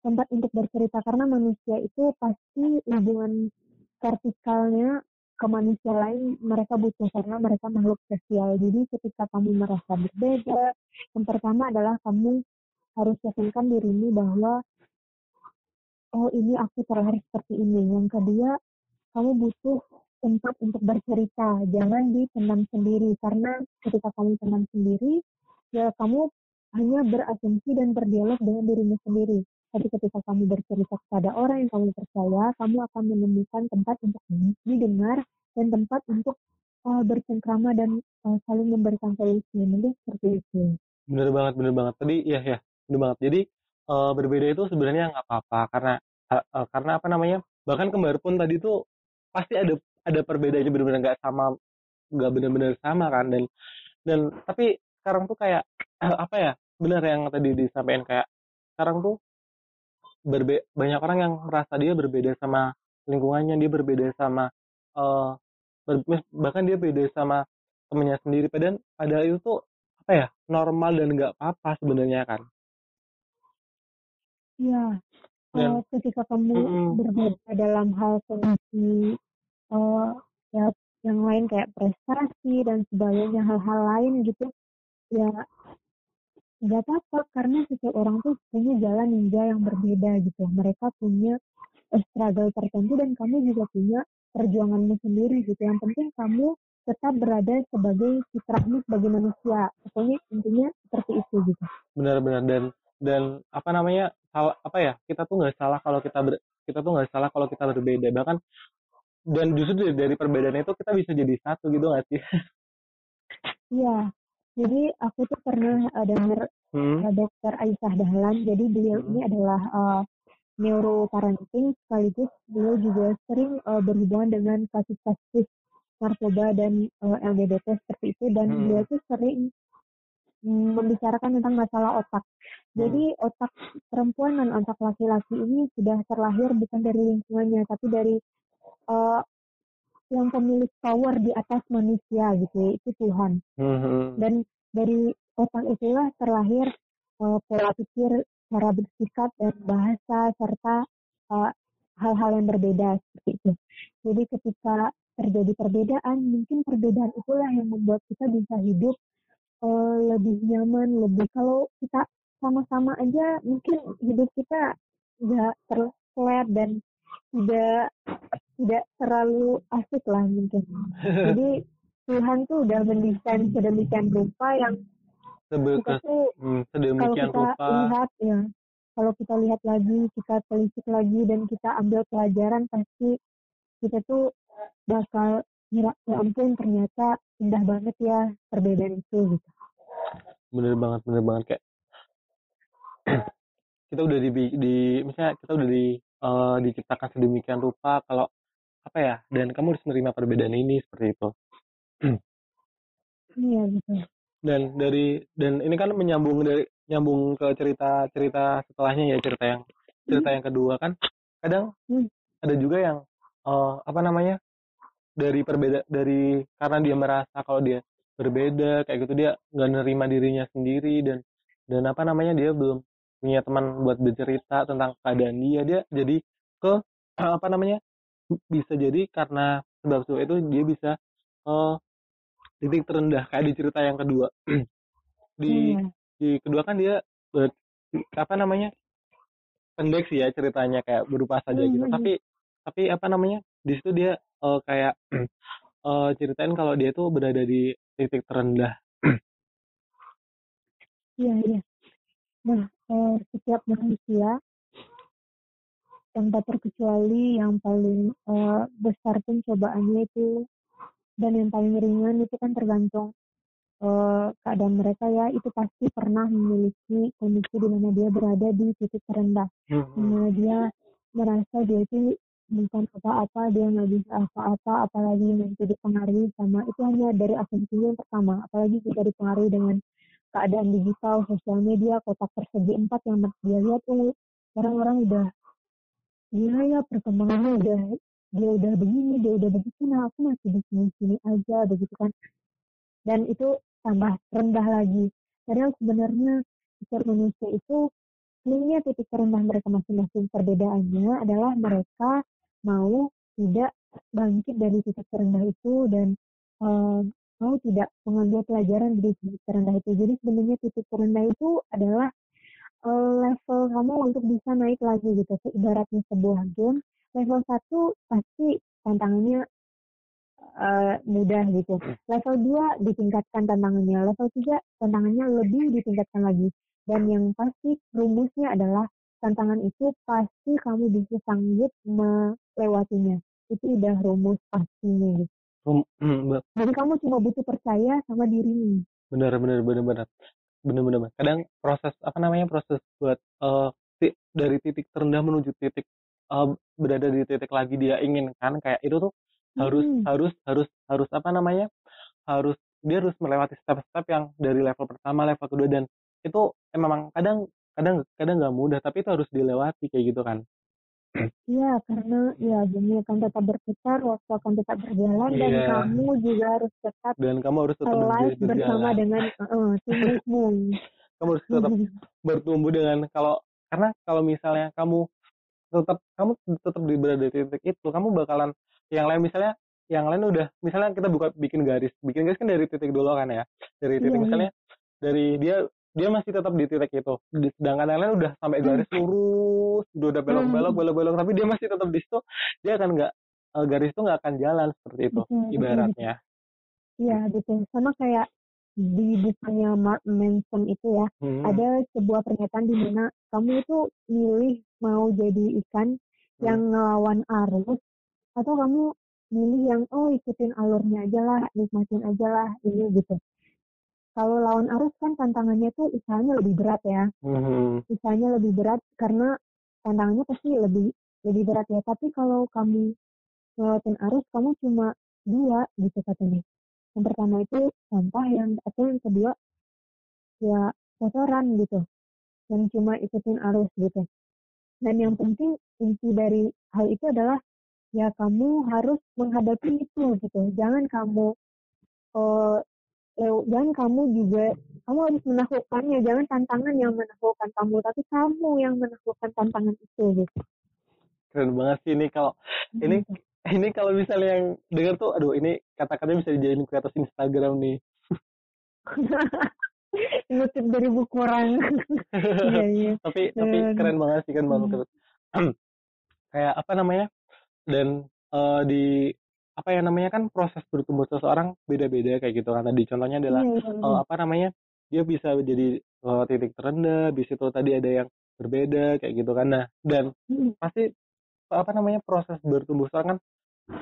tempat untuk bercerita karena manusia itu pasti hubungan vertikalnya ke manusia lain mereka butuh karena mereka makhluk sosial. Jadi ketika kamu merasa berbeda, yang pertama adalah kamu harus yakinkan dirimu bahwa oh ini aku terlahir seperti ini. Yang kedua, kamu butuh tempat untuk bercerita. Jangan dipendam sendiri karena ketika kamu pendam sendiri, ya kamu hanya berasumsi dan berdialog dengan dirimu sendiri. Tapi ketika kamu bercerita kepada orang yang kamu percaya, kamu akan menemukan tempat untuk didengar dan tempat untuk uh, bercengkrama dan uh, saling memberikan solusi. Mungkin seperti itu. bener banget bener banget tadi ya ya bener banget jadi eh, berbeda itu sebenarnya nggak apa-apa karena eh, karena apa namanya bahkan kembar pun tadi tuh pasti ada ada perbedaannya benar-benar nggak sama nggak benar-benar sama kan dan dan tapi sekarang tuh kayak eh, apa ya benar yang tadi disampaikan kayak sekarang tuh berbe banyak orang yang merasa dia berbeda sama lingkungannya dia berbeda sama eh ber- bahkan dia beda sama temennya sendiri padahal padahal itu tuh apa ya normal dan nggak apa-apa sebenarnya kan Iya. Dan- Uh, ketika kamu Mm-mm. berbeda dalam hal kondisi uh, ya yang lain kayak prestasi dan sebagainya hal-hal lain gitu ya nggak apa-apa karena setiap orang tuh punya jalan ninja yang berbeda gitu. Mereka punya eh, struggle tertentu dan kamu juga punya perjuanganmu sendiri gitu. Yang penting kamu tetap berada sebagai fitrahmu sebagai manusia. Pokoknya intinya seperti itu gitu. Benar-benar dan dan apa namanya salah apa ya kita tuh nggak salah kalau kita ber, kita tuh nggak salah kalau kita berbeda. Bahkan dan justru dari, perbedaan itu kita bisa jadi satu gitu nggak sih [laughs] Iya, jadi aku tuh pernah uh, dengar hmm. uh, dokter Aisyah Dahlan. Jadi beliau Hmm. ini adalah uh, neuroparenting sekaligus beliau juga sering uh, berhubungan dengan kasus-kasus narkoba dan uh, LGBT seperti itu dan Hmm. beliau tuh sering mm, membicarakan tentang masalah otak. Jadi otak perempuan dan otak laki-laki ini sudah terlahir bukan dari lingkungannya tapi dari uh, yang pemilik power di atas manusia gitu ya, itu Tuhan Hmm. dan dari otak itulah terlahir uh, pola pikir, cara bersikap dan bahasa serta uh, hal-hal yang berbeda seperti itu. Jadi ketika terjadi perbedaan, mungkin perbedaan itulah yang membuat kita bisa hidup uh, lebih nyaman, lebih kalau kita sama-sama aja mungkin hidup kita nggak terflat dan tidak tidak terlalu asik lah mungkin. Jadi Tuhan tuh udah mendesain sedemikian rupa yang Sebe- kita tuh hmm, kalau sedemikian kita rupa. lihat ya kalau kita lihat lagi kita telisik lagi dan kita ambil pelajaran pasti kita tuh bakal ngira ya ampun ternyata indah banget ya perbedaan itu gitu. Bener banget bener banget. Kayak [clears throat] kita udah di, di misalnya kita udah di eh, diciptakan sedemikian rupa kalau apa ya dan kamu harus menerima perbedaan ini seperti itu. [clears throat] Iya gitu dan dari dan ini kan menyambung dari nyambung ke cerita cerita setelahnya ya cerita yang cerita yang kedua kan. Kadang Hmm. ada juga yang eh, apa namanya dari perbeda dari karena dia merasa kalau dia berbeda kayak gitu dia nggak nerima dirinya sendiri dan dan apa namanya dia belum punya teman buat bercerita tentang keadaan dia dia jadi ke [clears throat] apa namanya bisa jadi karena sebab sebab itu dia bisa eh titik terendah kayak di cerita yang kedua [clears throat] di Iya. di kedua kan dia ber- apa namanya pendek sih ya ceritanya kayak berupa saja gitu Mhm. tapi tapi apa namanya di situ dia uh, kayak uh, [clears throat] ceritain kalau dia tuh berada di titik terendah iya iya nah eh, setiap manusia tanpa terkecuali yang paling uh, besar cobaannya itu dan yang paling ringan itu kan tergantung uh, keadaan mereka ya itu pasti pernah memiliki kondisi di mana dia berada di titik terendah hmm. di mana dia merasa dia itu bukan apa-apa dia nggak bisa apa-apa apalagi nanti dipengaruhi sama itu hanya dari asumsinya yang pertama apalagi jika dipengaruhi dengan keadaan digital sosial media kotak persegi empat yang dia lihat tuh orang-orang udah gila ya perkembangannya udah dia udah begini dia udah begitu nah aku masih di sini sini aja begitu kan. Dan itu tambah rendah lagi. Padahal sebenarnya setiap manusia itu sebenarnya titik terendah mereka masing-masing. Perbedaannya adalah mereka mau tidak bangkit dari titik terendah itu dan uh, mau tidak mengambil pelajaran dari titik terendah itu. Jadi sebenarnya titik terendah itu adalah level kamu untuk bisa naik lagi gitu ibaratnya sebuah game level satu pasti tantangannya uh, mudah gitu. Level 2 ditingkatkan tantangannya, level 3 tantangannya lebih ditingkatkan lagi. Dan yang pasti rumusnya adalah tantangan itu pasti kamu bisa sanggup melewatinya. Itu udah rumus pastinya gitu. Um, Jadi kamu cuma butuh percaya sama dirimu. Benar, benar, benar, benar. Benar. Kadang proses apa namanya proses buat uh, dari titik terendah menuju titik uh, berada di titik lagi dia inginkan kayak itu tuh harus hmm. harus harus harus apa namanya harus dia harus melewati step-step yang dari level pertama level kedua dan itu emang kadang kadang kadang nggak mudah tapi itu harus dilewati kayak gitu kan Iya, karena ya dunia akan tetap berputar, waktu akan tetap berjalan yeah. dan iya. kamu juga harus tetap dan kamu harus tetap live bersama dengan uh, tubuhmu. [laughs] kamu harus tetap [laughs] bertumbuh dengan kalau karena kalau misalnya kamu tetap kamu tetap di berada di titik itu, kamu bakalan yang lain misalnya yang lain udah misalnya kita buka bikin garis bikin garis kan dari titik dulu kan ya dari titik yeah. misalnya dari dia dia masih tetap di titik itu. Sedangkan yang lain udah sampai garis hmm. lurus udah udah belok belok belok belok tapi dia masih tetap di situ dia akan nggak eh, garis itu nggak akan jalan seperti itu ibaratnya. Iya betul. Sama kayak di bukunya Mark Manson itu ya hmm. ada sebuah pernyataan di mana kamu itu milih mau jadi ikan hmm. yang ngelawan arus atau kamu milih yang oh ikutin alurnya aja lah nikmatin aja lah ini gitu kalau lawan arus kan tantangannya tuh usahanya lebih berat ya. Mm-hmm. usahanya lebih berat karena tantangannya pasti lebih lebih berat ya. Tapi kalau kamu ngelawatin arus kamu cuma dua gitu katanya. Yang pertama itu sampah yang atau yang kedua ya kotoran gitu. Dan cuma ikutin arus gitu. Dan yang penting inti dari hal itu adalah ya kamu harus menghadapi itu gitu. Jangan kamu uh, jangan kamu juga kamu harus menaklukkannya. Jangan tantangan yang menaklukkan kamu tapi kamu yang menaklukkan tantangan itu gitu. Keren banget sih ini kalau hmm. ini ini kalau misalnya yang dengar tuh aduh ini kata-katanya bisa dijadiin kreator Instagram nih. [laughs] Ngutip dari buku orang. [laughs] Iya, iya. tapi tapi keren banget sih kan banget. Hmm. kayak apa namanya? Dan uh, di apa ya namanya kan proses bertumbuh seseorang beda-beda kayak gitu kan. Tadi contohnya adalah yeah, Uh, apa namanya dia bisa jadi uh, titik terendah di situ tadi ada yang berbeda kayak gitu kan. Nah dan mm. pasti apa namanya proses bertumbuh seseorang kan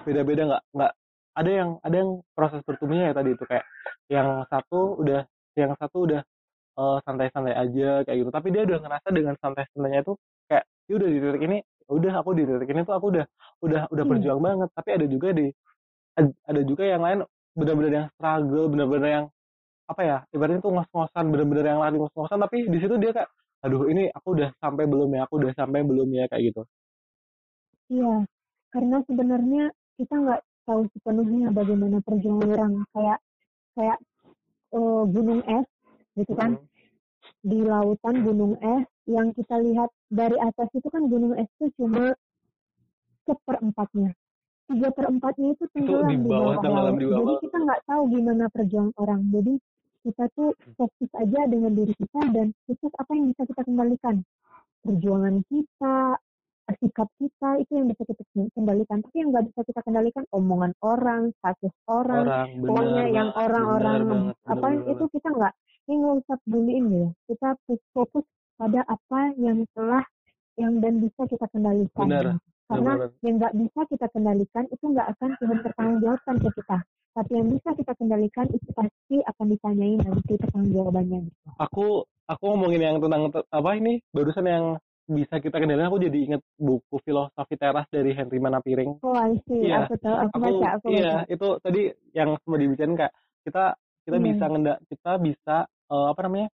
beda-beda nggak nggak ada yang ada yang proses bertumbuhnya ya tadi itu kayak yang satu udah yang satu udah santai santai-santai aja kayak gitu. Tapi dia udah ngerasa dengan santai-santainya itu kayak dia udah di titik ini udah aku di titik ini tuh aku udah udah udah hmm. berjuang banget tapi ada juga di ada juga yang lain benar-benar yang struggle benar-benar yang apa ya ibaratnya tuh ngos-ngosan benar-benar yang lari ngos-ngosan tapi di situ dia kayak aduh ini aku udah sampai belum ya aku udah sampai belum ya kayak gitu iya karena sebenarnya kita nggak tahu sepenuhnya bagaimana perjuangan orang kayak kayak uh, gunung es gitu kan hmm. di lautan gunung es yang kita lihat dari atas itu kan gunung es itu cuma seperempatnya tiga perempatnya itu tenggelam di bawah, di bawah di bawah. jadi kita nggak tahu gimana perjuangan orang. Jadi kita tuh fokus aja dengan diri kita dan fokus apa yang bisa kita kembalikan? Perjuangan kita sikap kita itu yang bisa kita kendalikan tapi yang nggak bisa kita kendalikan omongan orang status orang, orang pokoknya yang orang-orang apa benar itu banget. kita nggak ini nggak usah peduliin ya. Kita fokus pada apa yang telah yang dan bisa kita kendalikan. Benar. Karena benar. yang nggak bisa kita kendalikan itu nggak akan Tuhan pertanggungjawabkan ke kita tapi yang bisa kita kendalikan itu pasti akan ditanyain nanti pertanggungjawabannya gitu. aku aku ngomongin yang tentang te- apa ini barusan yang bisa kita kendalikan aku jadi inget buku filosofi teras dari Henry Manapiring Oh, I see. Iya, Aku tahu, aku, aku baca, aku iya baca. itu tadi yang semua dibicarain kayak kita kita Iya. bisa ngenda kita bisa eh, apa namanya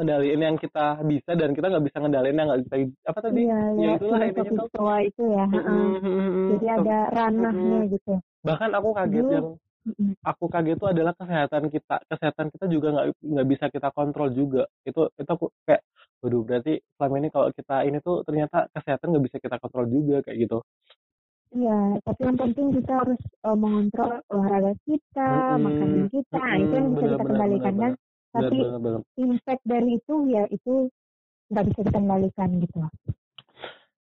ngendaliin yang kita bisa dan kita nggak bisa ngendaliin yang nggak bisa apa tadi Iya, ya ya, itulah intinya tuh stoa itu ya. heeh. Mm, mm, mm, mm. Jadi ada ranahnya gitu. bahkan aku kaget Dulu- yang aku kaget itu adalah kesehatan kita kesehatan kita juga nggak nggak bisa kita kontrol juga itu itu aku kayak waduh berarti selama ini kalau kita ini tuh ternyata kesehatan nggak bisa kita kontrol juga kayak gitu Iya, tapi yang penting kita harus eh, mengontrol olahraga kita, Mm-mm, makanan kita, nah, itu yang bisa kita benar, kendalikan kan. Tapi impact dari itu ya itu nggak bisa kita kendalikan gitu.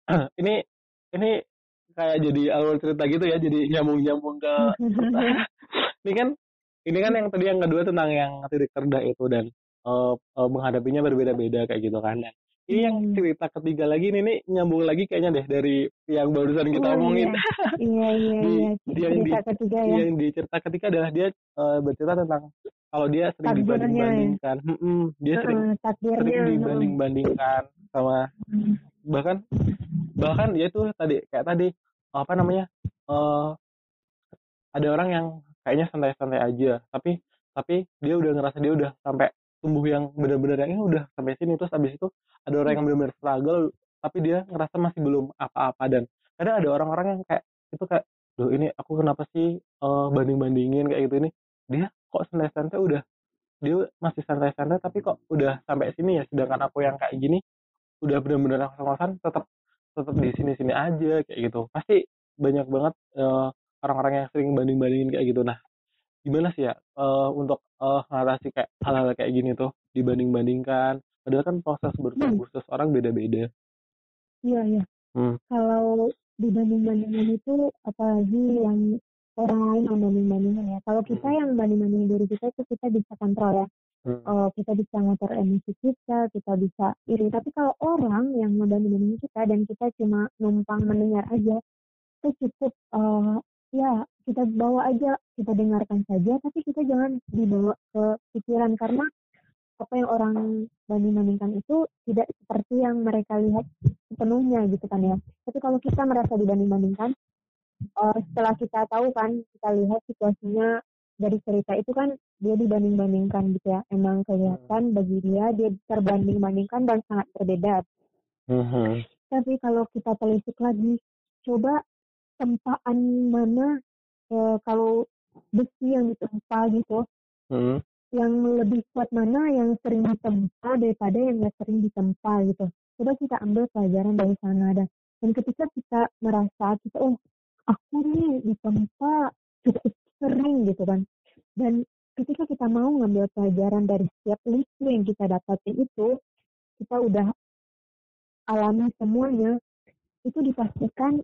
[clears throat] ini ini kayak jadi alur cerita gitu ya jadi nyambung nyambung ke [laughs] [laughs] ini kan ini kan yang tadi yang kedua tentang yang titik terendah itu dan eh, eh, menghadapinya berbeda-beda kayak gitu kan dan ini yang Hmm. cerita ketiga lagi ini nih nyambung lagi kayaknya deh dari yang barusan kita Oh, omongin [laughs] Iya, iya, Di- iya. dia yang Cerita ketiga ya. yang di cerita ketiga adalah dia eh, bercerita tentang kalau dia sering ya. dibanding-bandingkan. Mm-mm, dia sering takdirnya. sering dibanding-bandingkan sama bahkan bahkan ya itu tadi kayak tadi apa namanya eh ada orang yang kayaknya santai-santai aja tapi tapi dia udah ngerasa dia udah sampai tumbuh yang benar-benar yang ini udah sampai sini. Terus habis itu ada orang yang benar-benar struggle tapi dia ngerasa masih belum apa-apa dan kadang ada orang-orang yang kayak itu kayak loh ini aku kenapa sih eh, banding-bandingin kayak gitu ini? Dia kok santai-santai udah dia masih santai-santai tapi kok udah sampai sini ya sedangkan aku yang kayak gini udah benar-benar ngos-ngosan tetap tetap di sini-sini aja kayak gitu. Pasti banyak banget eh, orang-orang yang sering banding-bandingin kayak gitu. Nah gimana sih ya eh, untuk eh, ngatasi kayak hal-hal kayak gini tuh dibanding-bandingkan? Padahal kan proses bertumbuh seseorang beda-beda. Iya, iya. Hmm. Kalau dibanding-bandingin itu apalagi yang orang lain yang banding-bandingin ya. Kalau kita Hmm. yang banding-bandingin diri kita itu kita bisa kontrol ya. Hmm. Eh, kita bisa ngatur emosi kita, kita bisa iri. Tapi kalau orang yang ngebanding-bandingin kita dan kita cuma numpang mendengar aja, itu cukup eh, ya kita bawa aja, kita dengarkan saja, tapi kita jangan dibawa ke pikiran karena apa yang orang banding-bandingkan itu tidak seperti yang mereka lihat sepenuhnya gitu kan ya. Tapi kalau kita merasa dibanding-bandingkan, eh, setelah kita tahu kan, kita lihat situasinya dari cerita itu kan dia dibanding-bandingkan gitu ya. Emang kelihatan bagi dia dia terbanding-bandingkan dan sangat berbeda. Mhm. Tapi kalau kita telisik lagi, coba tempaan mana eh, kalau besi yang ditempa gitu, Mhm. yang lebih kuat mana yang sering ditempa daripada yang nggak sering ditempa gitu. Coba kita ambil pelajaran dari sana dan dan ketika kita merasa kita oh aku nih ditempa cukup sering gitu kan. Dan ketika kita mau ngambil pelajaran dari setiap listu yang kita dapatin itu kita udah alami semuanya itu dipastikan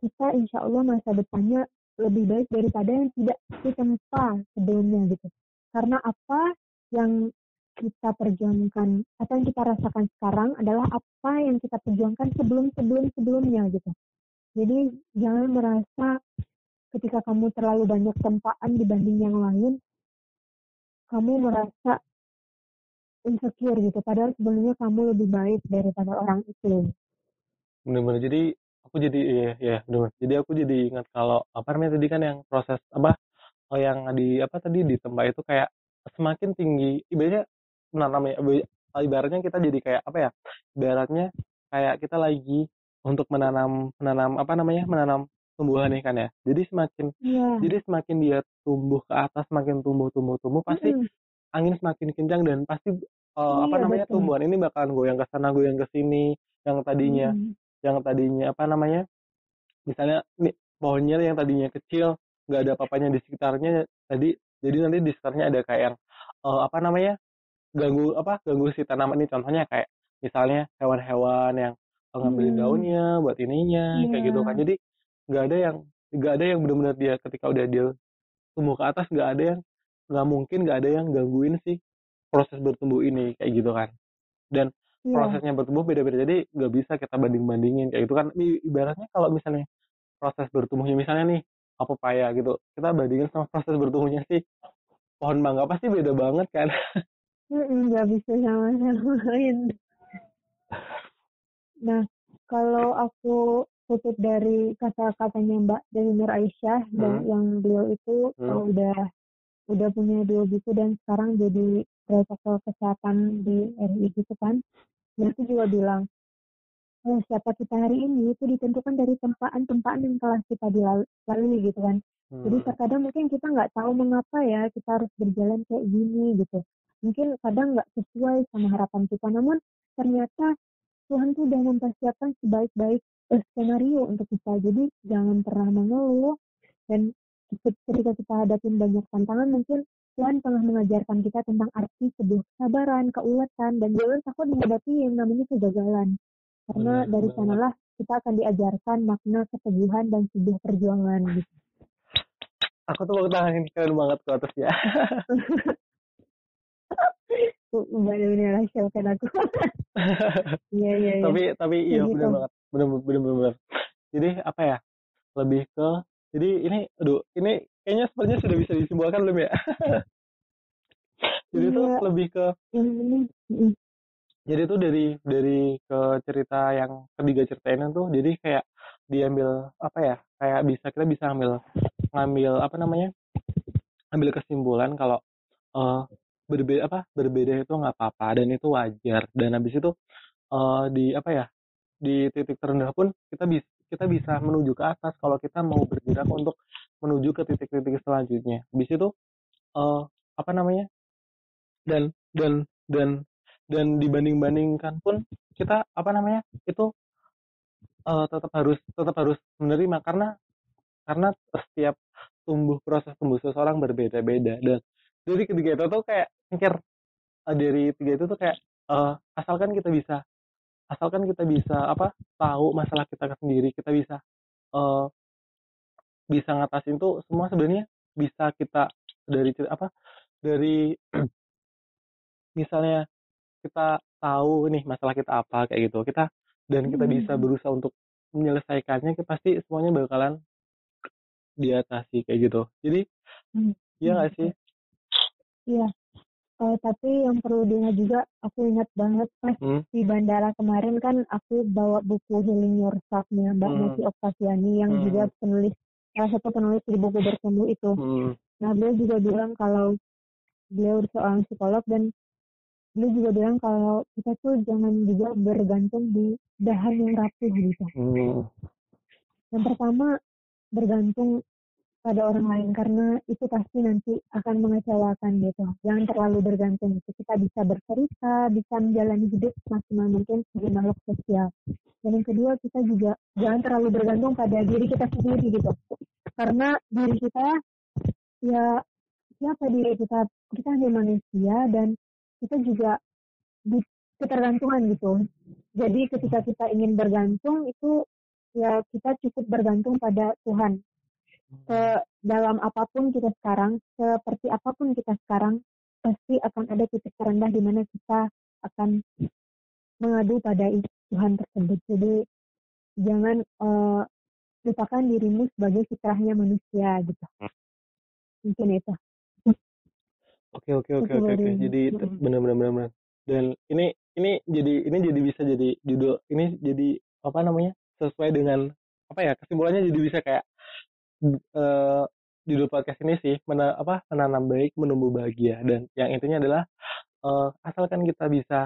kita insya Allah masa depannya lebih baik daripada yang tidak ditempa sebelumnya gitu. Karena apa yang kita perjuangkan apa yang kita rasakan sekarang adalah apa yang kita perjuangkan sebelum sebelum sebelumnya gitu jadi jangan merasa ketika kamu terlalu banyak tempaan dibanding yang lain kamu merasa insecure gitu. Padahal sebenarnya kamu lebih baik daripada orang itu. Bener-bener. Jadi aku jadi iya ya bener jadi aku jadi ingat kalau apa namanya tadi kan yang proses apa oh yang di apa tadi di tempat itu kayak semakin tinggi. Ibaratnya menanam ya iba- ibaratnya kita jadi kayak apa ya ibaratnya kayak kita lagi untuk menanam menanam apa namanya menanam tumbuhan nih kan ya jadi semakin iya jadi semakin dia tumbuh ke atas semakin tumbuh tumbuh tumbuh pasti Mm-mm. angin semakin kencang dan pasti eh, apa Iya, namanya betul. tumbuhan ini bakalan goyang ke sana goyang ke sini yang tadinya Mm. yang tadinya apa namanya misalnya nih pohonnya yang tadinya kecil nggak ada apa-apanya di sekitarnya tadi jadi nanti di sekitarnya ada kayak yang eh, apa namanya ganggu apa ganggu si tanaman ini contohnya kayak misalnya hewan-hewan yang ngambilin Hmm. daunnya buat ininya kayak gitu Iya. kan jadi nggak ada yang nggak ada yang benar-benar dia ketika udah dia tumbuh ke atas nggak ada yang nggak mungkin nggak ada yang gangguin sih proses bertumbuh ini kayak gitu kan dan Iya. prosesnya bertumbuh beda-beda jadi nggak bisa kita banding-bandingin kayak gitu kan I- ibaratnya kalau misalnya proses bertumbuhnya misalnya nih apa paya gitu kita bandingin sama proses bertumbuhnya sih pohon mangga pasti beda banget kan nggak bisa sama-samain. [laughs] Nah, kalau aku kutip dari kata-katanya Mbak Dewi Nur Aisyah dan Hmm. yang beliau itu Hmm. udah udah punya dua buku dan sekarang jadi protokol kesehatan di RI gitu kan. Itu juga bilang, oh, siapa kita hari ini itu ditentukan dari tempaan-tempaan yang telah kita dilalui gitu kan. Jadi Hmm. terkadang mungkin kita nggak tahu mengapa ya kita harus berjalan kayak gini gitu. Mungkin kadang nggak sesuai sama harapan kita, namun ternyata Tuhan tuh udah mempersiapkan sebaik-baik eh, skenario untuk kita. Jadi jangan pernah mengeluh dan ketika kita hadapin banyak tantangan mungkin Tuhan tengah mengajarkan kita tentang arti sebuah kesabaran, keuletan, dan jangan takut menghadapi yang namanya kegagalan. Karena Benar dari sanalah kita akan diajarkan makna keteguhan dan sebuah perjuangan gitu. aku tuh mau tangan ini keren banget ke atasnya Tuh, [laughs] Mbak Dewi rahasiakan aku. [laughs] Iya, iya, iya. tapi tapi iya Kayak benar gitu. banget benar benar benar jadi apa ya lebih ke jadi ini aduh ini kayaknya sepertinya sudah bisa disimpulkan belum ya [laughs] jadi tuh Iya. lebih ke mm, jadi tuh dari dari ke cerita yang ketiga ceritain tuh jadi kayak diambil apa ya kayak bisa kita bisa ambil ngambil apa namanya ambil kesimpulan kalau eh berbeda apa berbeda itu nggak apa-apa dan itu wajar. Dan habis itu eh di apa ya di titik terendah pun kita bisa kita bisa menuju ke atas kalau kita mau bergerak untuk menuju ke titik-titik selanjutnya. Habis itu eh apa namanya dan dan dan dan dibanding-bandingkan pun kita apa namanya itu eh, tetap harus tetap harus menerima. Karena karena setiap tumbuh proses tumbuh seseorang berbeda-beda dan dari ketiga itu tuh kayak mikir eh, dari tiga itu tuh kayak eh, asalkan kita bisa asalkan kita bisa apa tahu masalah kita sendiri kita bisa eh, bisa ngatasin tuh semua sebenarnya bisa kita dari apa dari [clears throat] misalnya kita tahu nih masalah kita apa kayak gitu kita dan kita Hmm. bisa berusaha untuk menyelesaikannya kita pasti semuanya bakalan diatasi kayak gitu jadi Hmm. iya Hmm. nggak sih Iya. Eh, tapi yang perlu diingat juga, aku ingat banget pas hmm? di bandara kemarin kan aku bawa buku Healing Yourself-nya Mbak Hmm. Nasi yang Hmm. juga penulis salah satu penulis di buku bertumbuh itu. Hmm. Nah beliau juga bilang kalau beliau seorang psikolog dan beliau juga bilang kalau kita tuh jangan juga bergantung di dahan yang rapuh gitu. Hmm. Yang pertama bergantung pada orang lain karena itu pasti nanti akan mengecewakan gitu. Jangan terlalu bergantung itu. Kita bisa bercerita, bisa menjalani hidup maksimal mungkin sebagai makhluk sosial. Dan yang kedua kita juga jangan terlalu bergantung pada diri kita sendiri gitu. Karena diri kita ya siapa diri kita? Kita hanya manusia dan kita juga di ketergantungan gitu. Jadi ketika kita ingin bergantung itu ya kita cukup bergantung pada Tuhan ke dalam apa pun kita sekarang, seperti apa pun kita sekarang, pasti akan ada titik terendah di mana kita akan mengadu pada Tuhan tersebut. Jadi jangan eh, lupakan dirimu sebagai fitrahnya manusia gitu. Mungkin itu. Oke oke oke oke Jadi benar benar benar benar. Dan ini ini jadi ini jadi bisa jadi judul ini jadi apa namanya sesuai dengan apa ya kesimpulannya jadi bisa kayak eh judul podcast ini sih mena, apa menanam baik menumbuh bahagia. Dan yang intinya adalah eh, asalkan kita bisa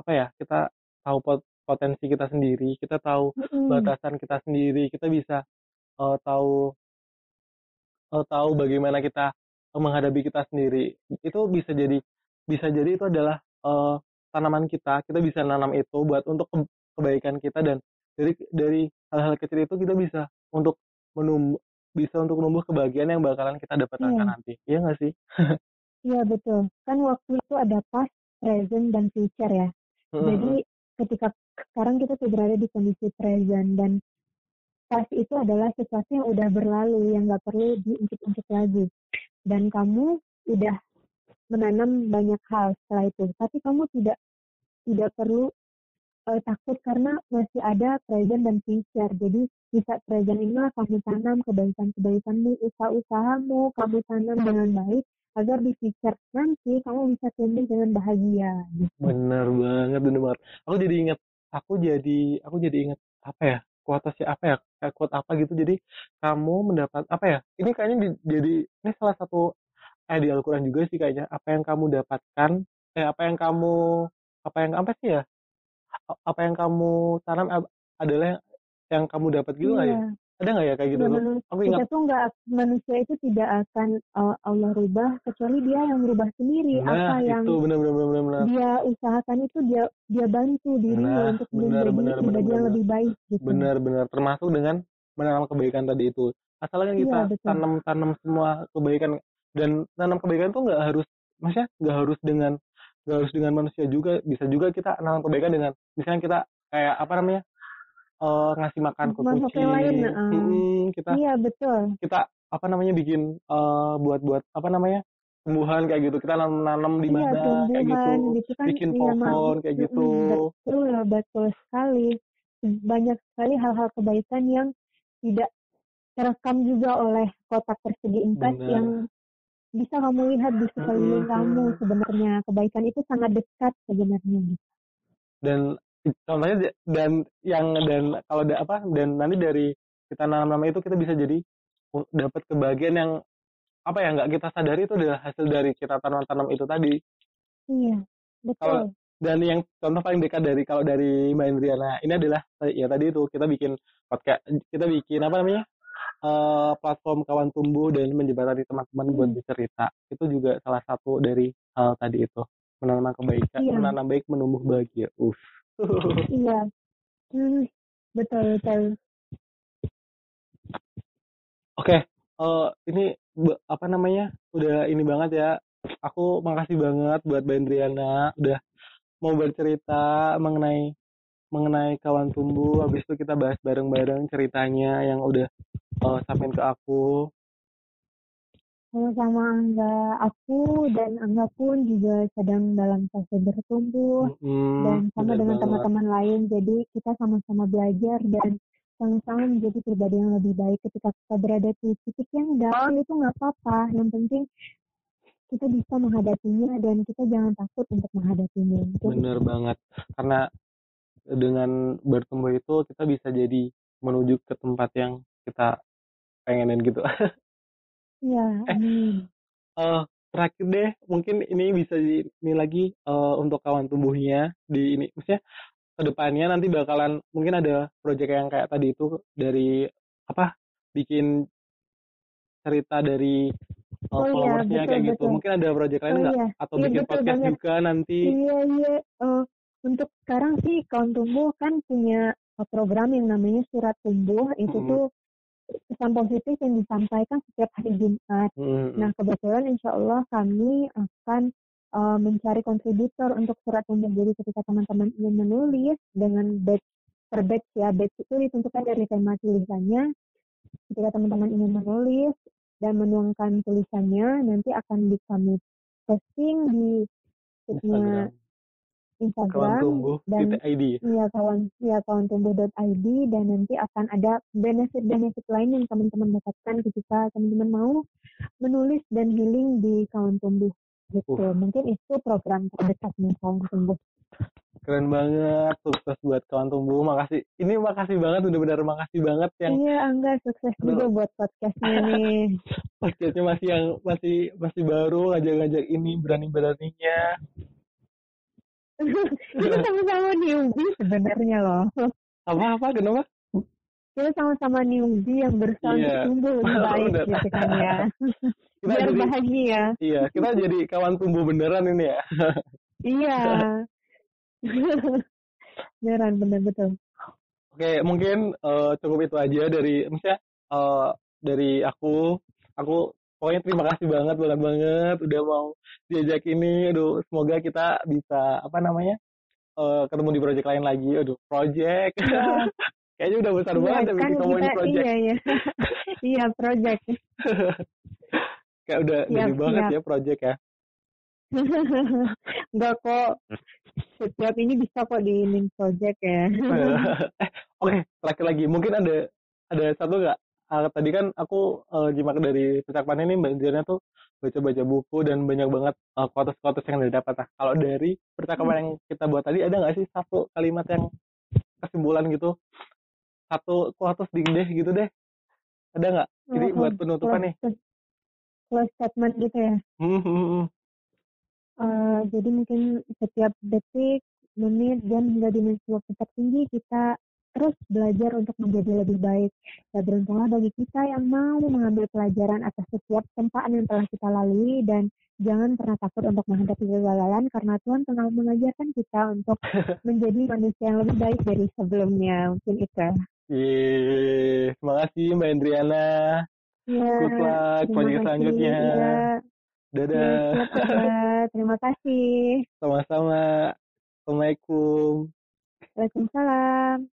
apa ya kita tahu pot- potensi kita sendiri kita tahu Mm-mm. batasan kita sendiri kita bisa eh, tahu eh, tahu bagaimana kita eh, menghadapi kita sendiri. Itu bisa jadi bisa jadi itu adalah eh, tanaman kita. Kita bisa nanam itu buat untuk ke- kebaikan kita dan dari dari hal-hal kecil itu kita bisa untuk menumbuh bisa untuk menumbuh kebahagiaan yang bakalan kita dapatkan Iya. nanti iya nggak sih Iya betul. Kan waktu itu ada past, present, dan future ya. Mm-mm. Jadi ketika sekarang kita tuh berada di kondisi present dan past itu adalah sesuatu yang udah berlalu yang nggak perlu diungkit-ungkit lagi dan kamu udah menanam banyak hal setelah itu tapi kamu tidak tidak perlu uh, takut karena masih ada present dan future. Jadi bisa present inilah kamu tanam kebaikan-kebaikanmu usaha-usahamu kamu tanam dengan baik agar di future nanti kamu bisa tumbuh dengan bahagia gitu. benar banget benar aku jadi ingat aku jadi aku jadi ingat apa ya kuotasi apa ya kayak kuot apa gitu. Jadi kamu mendapat apa ya ini kayaknya di, jadi ini salah satu eh di Al-Quran juga sih kayaknya. Apa yang kamu dapatkan eh apa yang kamu apa yang apa sih ya apa yang kamu tanam adalah yang kamu dapat gitu nggak ya Iya. ada nggak ya kayak gitu Ya, loh aku kita ingat tuh nggak manusia itu tidak akan uh, Allah rubah kecuali dia yang merubah sendiri nah apa yang itu benar benar benar benar benar dia usahakan itu dia dia bantu dirinya Nah, untuk benar, menjadi benar, yang benar. lebih baik gitu. benar benar termasuk dengan menanam kebaikan tadi itu asalkan Iya, kita betul. tanam tanam semua kebaikan dan tanam kebaikan tuh nggak harus maksudnya nggak harus dengan nggak harus dengan manusia juga bisa juga kita tanam kebaikan dengan misalnya kita kayak apa namanya eh ngasih makan ke kucing lain. Mm-mm, kita Iya betul. kita apa namanya bikin eh buat buat apa namanya tumbuhan kayak gitu kita nanam nanam di Iya mana kayak gitu gitu kan. bikin iya, pohon kayak gitu Betul betul sekali. Banyak sekali hal-hal kebaikan yang tidak terekam juga oleh kotak persegi empat yang bisa kamu lihat di sekeliling Mm-mm. kamu sebenarnya. Kebaikan itu sangat dekat sebenarnya dan contohnya dan yang dan kalau ada apa dan nanti dari kita nanam nama itu kita bisa jadi dapat kebahagiaan yang apa ya nggak kita sadari itu adalah hasil dari kita tanam-tanam itu tadi. Iya Kalau- betul. dan yang contoh paling dekat dari kalau dari Mbak Indriana ini adalah ya tadi itu kita bikin podcast kita bikin apa namanya eh, platform kawan tumbuh dan menjembatani teman-teman buat Hmm. bercerita itu juga salah satu dari hal tadi itu menanam kebaikan Iya. menanam baik menumbuh bahagia uff [laughs] iya Hmm, betul betul Oke, eh ini apa namanya? Udah ini banget ya. Aku makasih banget buat Mbak Indriana udah mau bercerita mengenai mengenai kawan tumbuh. Habis itu kita bahas bareng-bareng ceritanya yang udah eh, sampein ke aku. sama-sama Angga aku dan Angga pun juga sedang dalam fase bertumbuh Mm-mm, dan sama dengan teman-teman lain jadi kita sama-sama belajar dan sama-sama menjadi pribadi yang lebih baik ketika kita berada di titik yang down itu nggak apa-apa yang penting kita bisa menghadapinya dan kita jangan takut untuk menghadapinya itu Bener banget. Karena dengan bertumbuh itu kita bisa jadi menuju ke tempat yang kita pengenin gitu. [laughs] ya amin eh terakhir deh mungkin ini bisa di, ini lagi eh, untuk kawan tumbuhnya di ini maksudnya ke depannya nanti bakalan mungkin ada proyek yang kayak tadi itu dari apa bikin cerita dari eh, Oh iya, followersnya betul, kayak gitu betul. mungkin ada proyek lain Oh nggak iya. atau Iya, bikin betul podcast banget. juga nanti Iya iya. Eh, untuk sekarang sih kawan tumbuh kan punya eh, program yang namanya surat tumbuh itu Mm-mm. tuh pesan positif yang disampaikan setiap hari Jumat. Hmm, Nah kebetulan Insya Allah kami akan eh, mencari kontributor untuk surat tumbuh. Jadi ketika teman-teman ingin menulis dengan batch per batch ya batch itu ditentukan dari tema tulisannya. Ketika teman-teman ingin menulis dan menuangkan tulisannya nanti akan di kami posting di Instagram Instagram tumbuh dan ID ya kawan ya kawan tumbuh.id dan nanti akan ada benefit-benefit lain yang teman-teman dapatkan ketika teman-teman mau menulis dan healing di kawan tumbuh gitu. Uh. Mungkin itu program terdekatnya kawan tumbuh. keren banget sukses buat kawan tumbuh makasih ini makasih banget bener-bener makasih banget yang Iya, Angga sukses juga buat podcastnya nih. [laughs] podcastnya masih yang masih masih baru ngajak-ngajak ini berani-beraninya [laughs] Kita sama-sama newbie sebenarnya loh. apa apa kenapa Kita sama-sama newbie yang berusaha Iya. untuk tumbuh lebih [laughs] baik gitu kan ya. [laughs] kita Biar jadi bahagia. iya kita jadi kawan tumbuh beneran ini ya Iya. Beneran bener betul. oke mungkin eh, cukup itu aja dari maksudnya eh, dari aku aku pokoknya terima kasih banget banget banget udah mau diajak ini aduh semoga kita bisa apa namanya uh, ketemu di project lain lagi. Aduh, project. Iya. [laughs] Kayaknya udah besar Iya, banget ya kan ngomongin kita project. iya iya. [laughs] iya, project. [laughs] Kayak udah Siap, gede banget siap. ya project ya. Enggak kok. Setiap ini bisa kok diinin project ya. eh, oke, terakhir lagi. Mungkin ada ada satu nggak? Ah, tadi kan aku uh, jimak dari percakapan ini mbak Diana tuh baca-baca buku dan banyak banget uh, quotes-quotes yang didapat. Nah, kalau dari percakapan yang kita buat tadi ada nggak sih satu kalimat yang kesimpulan gitu? Satu quotes ding deh gitu deh. Ada nggak? Jadi Oh, buat penutupan nih. close- statement gitu ya. Hmm, hmm, hmm. Eh, jadi mungkin setiap detik, menit, jam hingga dimensi waktu tertinggi kita terus belajar untuk menjadi lebih baik. Ya beruntunglah bagi kita yang mau mengambil pelajaran atas setiap tempaan yang telah kita lalui dan jangan pernah takut untuk menghadapi kegagalan karena Tuhan telah mengajarkan kita untuk [laughs] menjadi manusia yang lebih baik dari sebelumnya. Mungkin itu. Yeay, terima kasih Mbak Indriana. Ya, Good luck terima project kasih. selanjutnya. Ya, Dadah. ya, siap. Terima kasih. Sama-sama. Assalamualaikum. Waalaikumsalam.